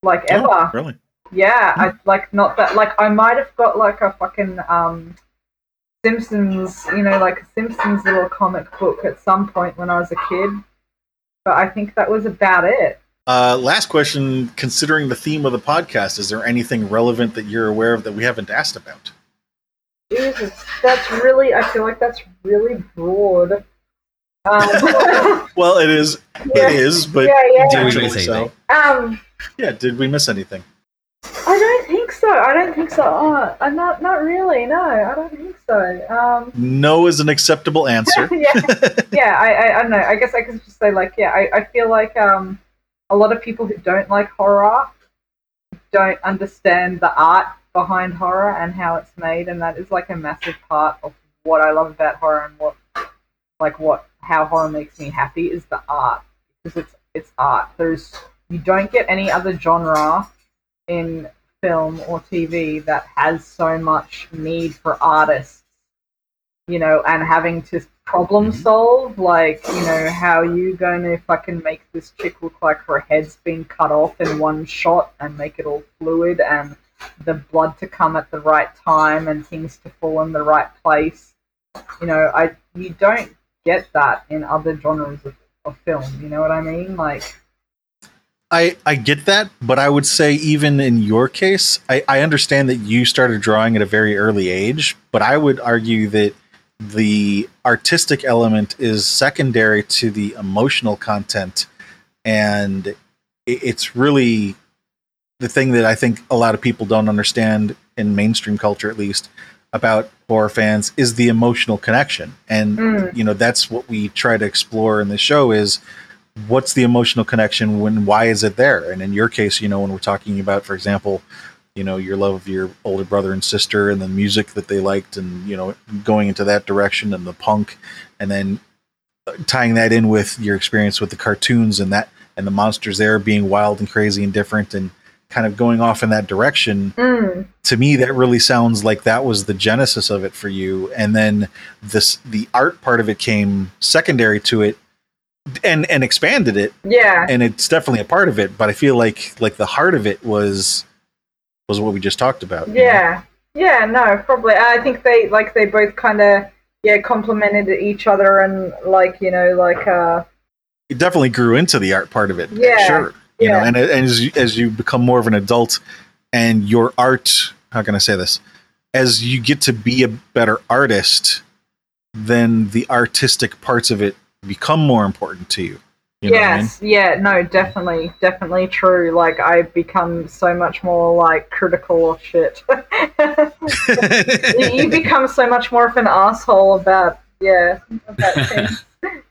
like, ever. Oh, really? Yeah, I like not that like I might have got like a fucking um Simpsons, you know, like a Simpsons little comic book at some point when I was a kid. But I think that was about it. Uh, last question. Considering the theme of the podcast, is there anything relevant that you're aware of that we haven't asked about? Jesus, that's really I feel like that's really broad. Um, Well, it is. Yeah. It is, but Yeah, yeah. Did we intentionally miss so. anything? um Yeah. Did we miss anything? I don't think so. I don't think so. Oh, I'm not not really, no, I don't think so. Um No is an acceptable answer. yeah, yeah. I, I, I don't know. I guess I could just say like, yeah. I, I feel like um, a lot of people who don't like horror don't understand the art behind horror and how it's made, and that is like a massive part of what I love about horror and what, like, what how horror makes me happy is the art because it's it's art. There's you don't get any other genre in film or TV that has so much need for artists you know, and having to problem mm-hmm. solve, like, you know, how you going to fucking make this chick look like her head's been cut off in one shot and make it all fluid and the blood to come at the right time and things to fall in the right place. You know, I you don't get that in other genres of, of film, you know what I mean? Like I, I get that, but I would say even in your case, I, I understand that you started drawing at a very early age, but I would argue that the artistic element is secondary to the emotional content, and it's really the thing that I think a lot of people don't understand in mainstream culture, at least, about horror fans is the emotional connection, and Mm. you know that's what we try to explore in the show is what's the emotional connection when why is it there? And in your case you know when we're talking about for example you know your love of your older brother and sister and the music that they liked and you know going into that direction and the punk and then uh, tying that in with your experience with the cartoons and that and the monsters there being wild and crazy and different and kind of going off in that direction. Mm, to me that really sounds like that was the genesis of it for you. And then this the art part of it came secondary to it and and expanded it. Yeah. and it's definitely a part of it but i feel like like the heart of it was was what we just talked about you know? Yeah, yeah, no, probably. I think they like they both kind of yeah complemented each other and like you know like uh it definitely grew into the art part of it Yeah, sure you know? And, and as you, as you become more of an adult and your art how can i say this? As you get to be a better artist then the artistic parts of it become more important to you you know what I mean? yes, yeah, no, definitely, definitely true. Like I become so much more like critical of shit. you, become so much more of an asshole about yeah about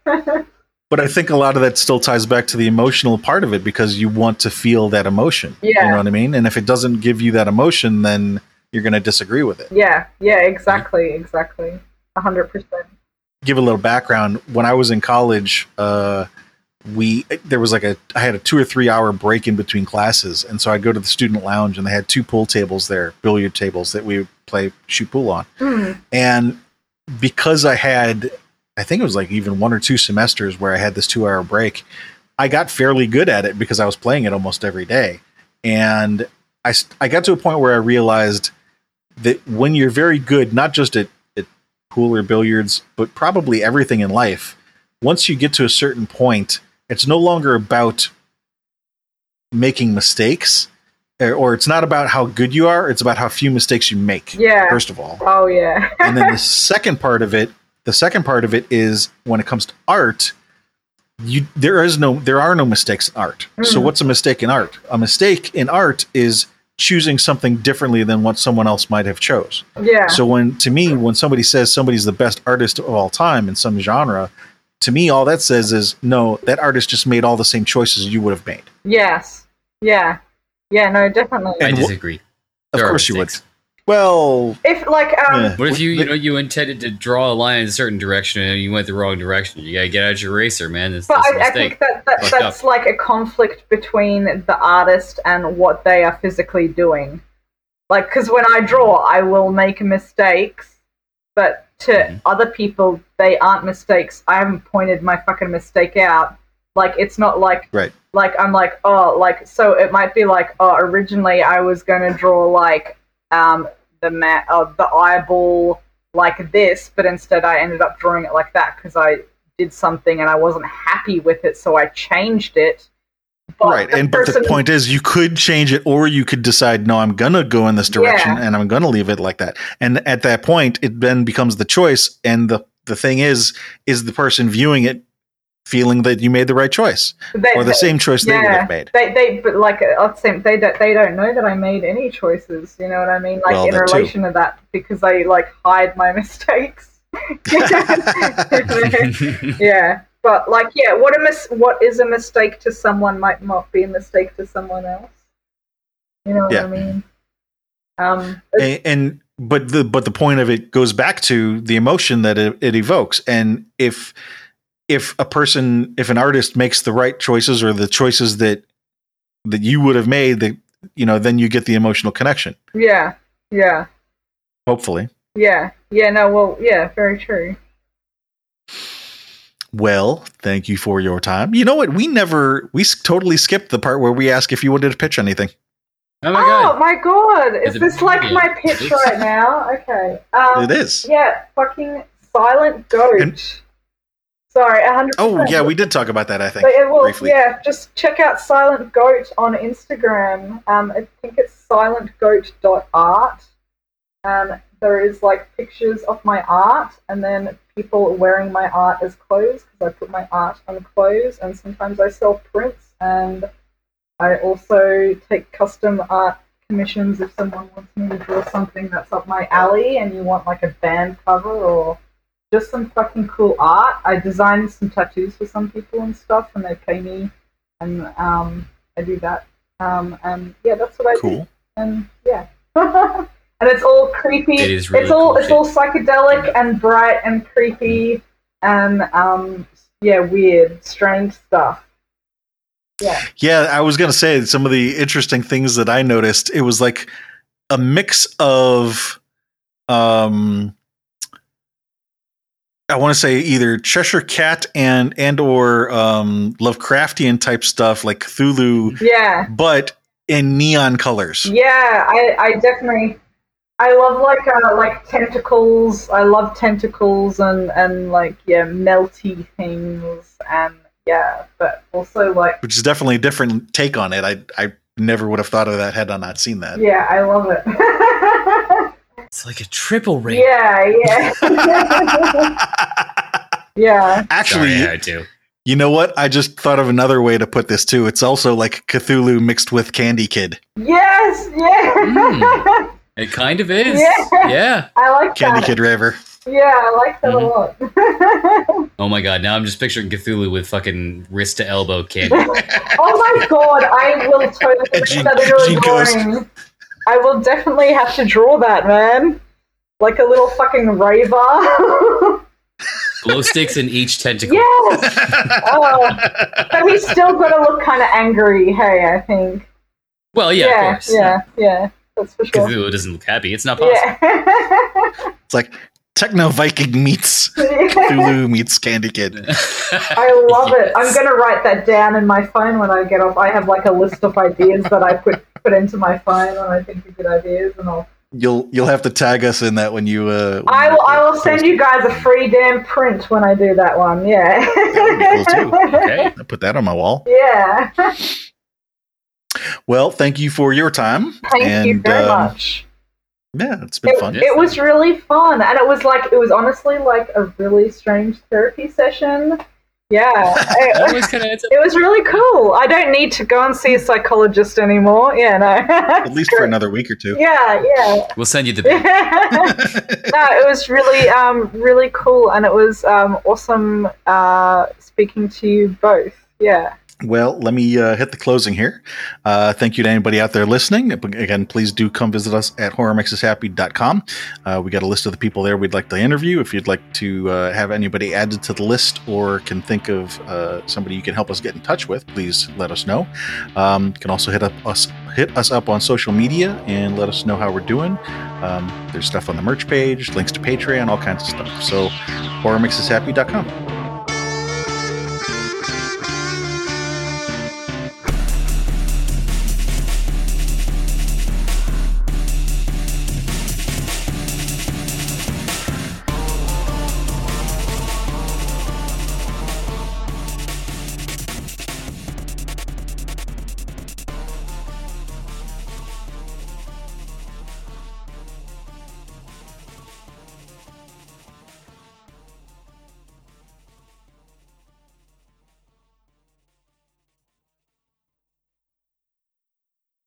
but I think a lot of that still ties back to the emotional part of it because you want to feel that emotion. Yeah. You know what I mean? And if it doesn't give you that emotion, then you're going to disagree with it. yeah, yeah, exactly, exactly, a hundred percent. Give a little background. When I was in college, uh, we there was like a I had a two or three hour break in between classes, and so I'd go to the student lounge, and they had two pool tables there, billiard tables that we would play shoot pool on. Mm, And because I had, I think it was like even one or two semesters where I had this two hour break, I got fairly good at it because I was playing it almost every day. And I I got to a point where I realized that when you're very good, not just at, at pool or billiards, but probably everything in life, once you get to a certain point, it's no longer about making mistakes. Or or it's not about how good you are, it's about how few mistakes you make. Yeah. First of all Oh yeah. and then the second part of it the second part of it is when it comes to art you there is no there are no mistakes in art so Mhm. what's a mistake in art a mistake in art is choosing something differently than what someone else might have chose yeah. so when to me when somebody says somebody's the best artist of all time in some genre to me all that says is no that artist just made all the same choices you would have made Yes. Yeah. Yeah, no, definitely. I And wh- disagree. Of There are course you would. Well, if like um Yeah. What if you you know you intended to draw a line in a certain direction and you went the wrong direction? You gotta get out your racer, man. It's, But that's a I, I mistake. think that, that Fucked that's like a conflict between the artist and what they are physically doing. Like, because when I draw, I will make mistakes, but to Mhm. other people, they aren't mistakes. I haven't pointed my fucking mistake out. Like, it's not like Right. like I'm like oh like so it might be like oh originally I was gonna draw like um the ma- uh, the eyeball like this, but instead I ended up drawing it like that because I did something and I wasn't happy with it, so I changed it. But right. the And but the point is, you could change it, or you could decide, no, I'm gonna go in this direction, Yeah. and I'm gonna leave it like that. And at that point, it then becomes the choice. And the the thing is, is the person viewing it feeling that you made the right choice, they, or the they- same choice they would have made? They, they, but like, uh, I'd say they don't, they don't know that I made any choices. You know what I mean? Like Well, in that too. relation to that, because I like hide my mistakes. yeah, but like, yeah, what a mis- what is a mistake to someone might not be a mistake to someone else. You know what Yeah. I mean? Um, and, and but the but the point of it goes back to the emotion that it, it evokes and if if a person if an artist makes the right choices or the choices that that you would have made that you know then you get the emotional connection yeah, yeah, hopefully yeah, yeah. No, well, yeah, very true. Well thank you for your time you know what we never we totally skipped the part where we ask if you wanted to pitch anything oh my god! oh god! my god, is Is this like maybe my pitch right now? Okay. Um, it is Yeah, fucking silent goat. And- Sorry, hundred. oh yeah we did talk about that i think But it will, briefly yeah, just check out Silent Goat on Instagram. Um, I think it's silentgoat.art. Um, there is like pictures of my art, and then people wearing my art as clothes because I put my art on clothes, and sometimes I sell prints, and I also take custom art commissions if someone wants me to draw something that's up my alley, and you want like a band cover or just some fucking cool art. I designed some tattoos for some people and stuff, and they pay me, and um, I do that. Um, and yeah, that's what I do. And yeah, and it's all creepy. It is really it's all cool it's shit. all psychedelic and bright and creepy, and um, yeah, weird, strange stuff. Yeah, Yeah, I was gonna say some of the interesting things that I noticed. It was like a mix of, um, I want to say either Cheshire Cat and and or um, Lovecraftian type stuff like Cthulhu, yeah. but in neon colors. Yeah, I, I definitely I love like uh, like tentacles. I love tentacles and and like yeah, melty things and yeah, but also like Which is definitely a different take on it. I I never would have thought of that had I not seen that. yeah, I love it. It's like a triple ring. yeah, yeah, yeah. Actually, Sorry, I do. you know what? I just thought of another way to put this too. It's also like Cthulhu mixed with Candy Kid. Yes, yeah. Mm. It kind of is. Yeah. Yeah. I like Candy that. Kid Raver. Yeah, I like that Mhm. a lot. Oh my god! Now I'm just picturing Cthulhu with fucking wrist to elbow candy. Oh my god, I will totally And Gene- that Gene Ghost. drawing. I will definitely have to draw that, man. Like a little fucking raver. Glow sticks in each tentacle. yes! Oh, but he's still gonna look kind of angry, hey, I think. Well, yeah, of yeah, yeah, yeah, that's for sure. Cthulhu doesn't look happy. It's not possible. Yeah. It's like Techno Viking meets Cthulhu meets Candy Kid. I love it. I'm gonna write that down in my phone when I get off. I have like a list of ideas that I put put into my phone when I think of good ideas, and I'll. You'll you'll have to tag us in that when you. Uh, when I will. I will send you guys a free damn print when I do that one. Yeah. That would be cool, too. Okay. I'll put that on my wall. Yeah. Well, thank you for your time. Thank and, you very um, much. Yeah, it's been It, fun. it was really fun, and it was like it was honestly like a really strange therapy session. Yeah, it, always kind of ends up. it was really cool. I don't need to go and see a psychologist anymore. Yeah, no. At least for another week or two. Yeah, yeah. We'll send you the bill. no, it was really, um, really cool, and it was um, awesome uh, speaking to you both. Yeah, Well, let me uh, hit the closing here. Uh, thank you to anybody out there listening. Again, please do come visit us at horrormakesushappy.com. Uh, we got a list of the people there we'd like to interview. If you'd like to uh, have anybody added to the list or can think of uh, somebody you can help us get in touch with, please let us know. Um, you can also hit up us hit us up on social media and let us know how we're doing. Um, there's stuff on the merch page, links to Patreon, all kinds of stuff. So horrormakesushappy.com.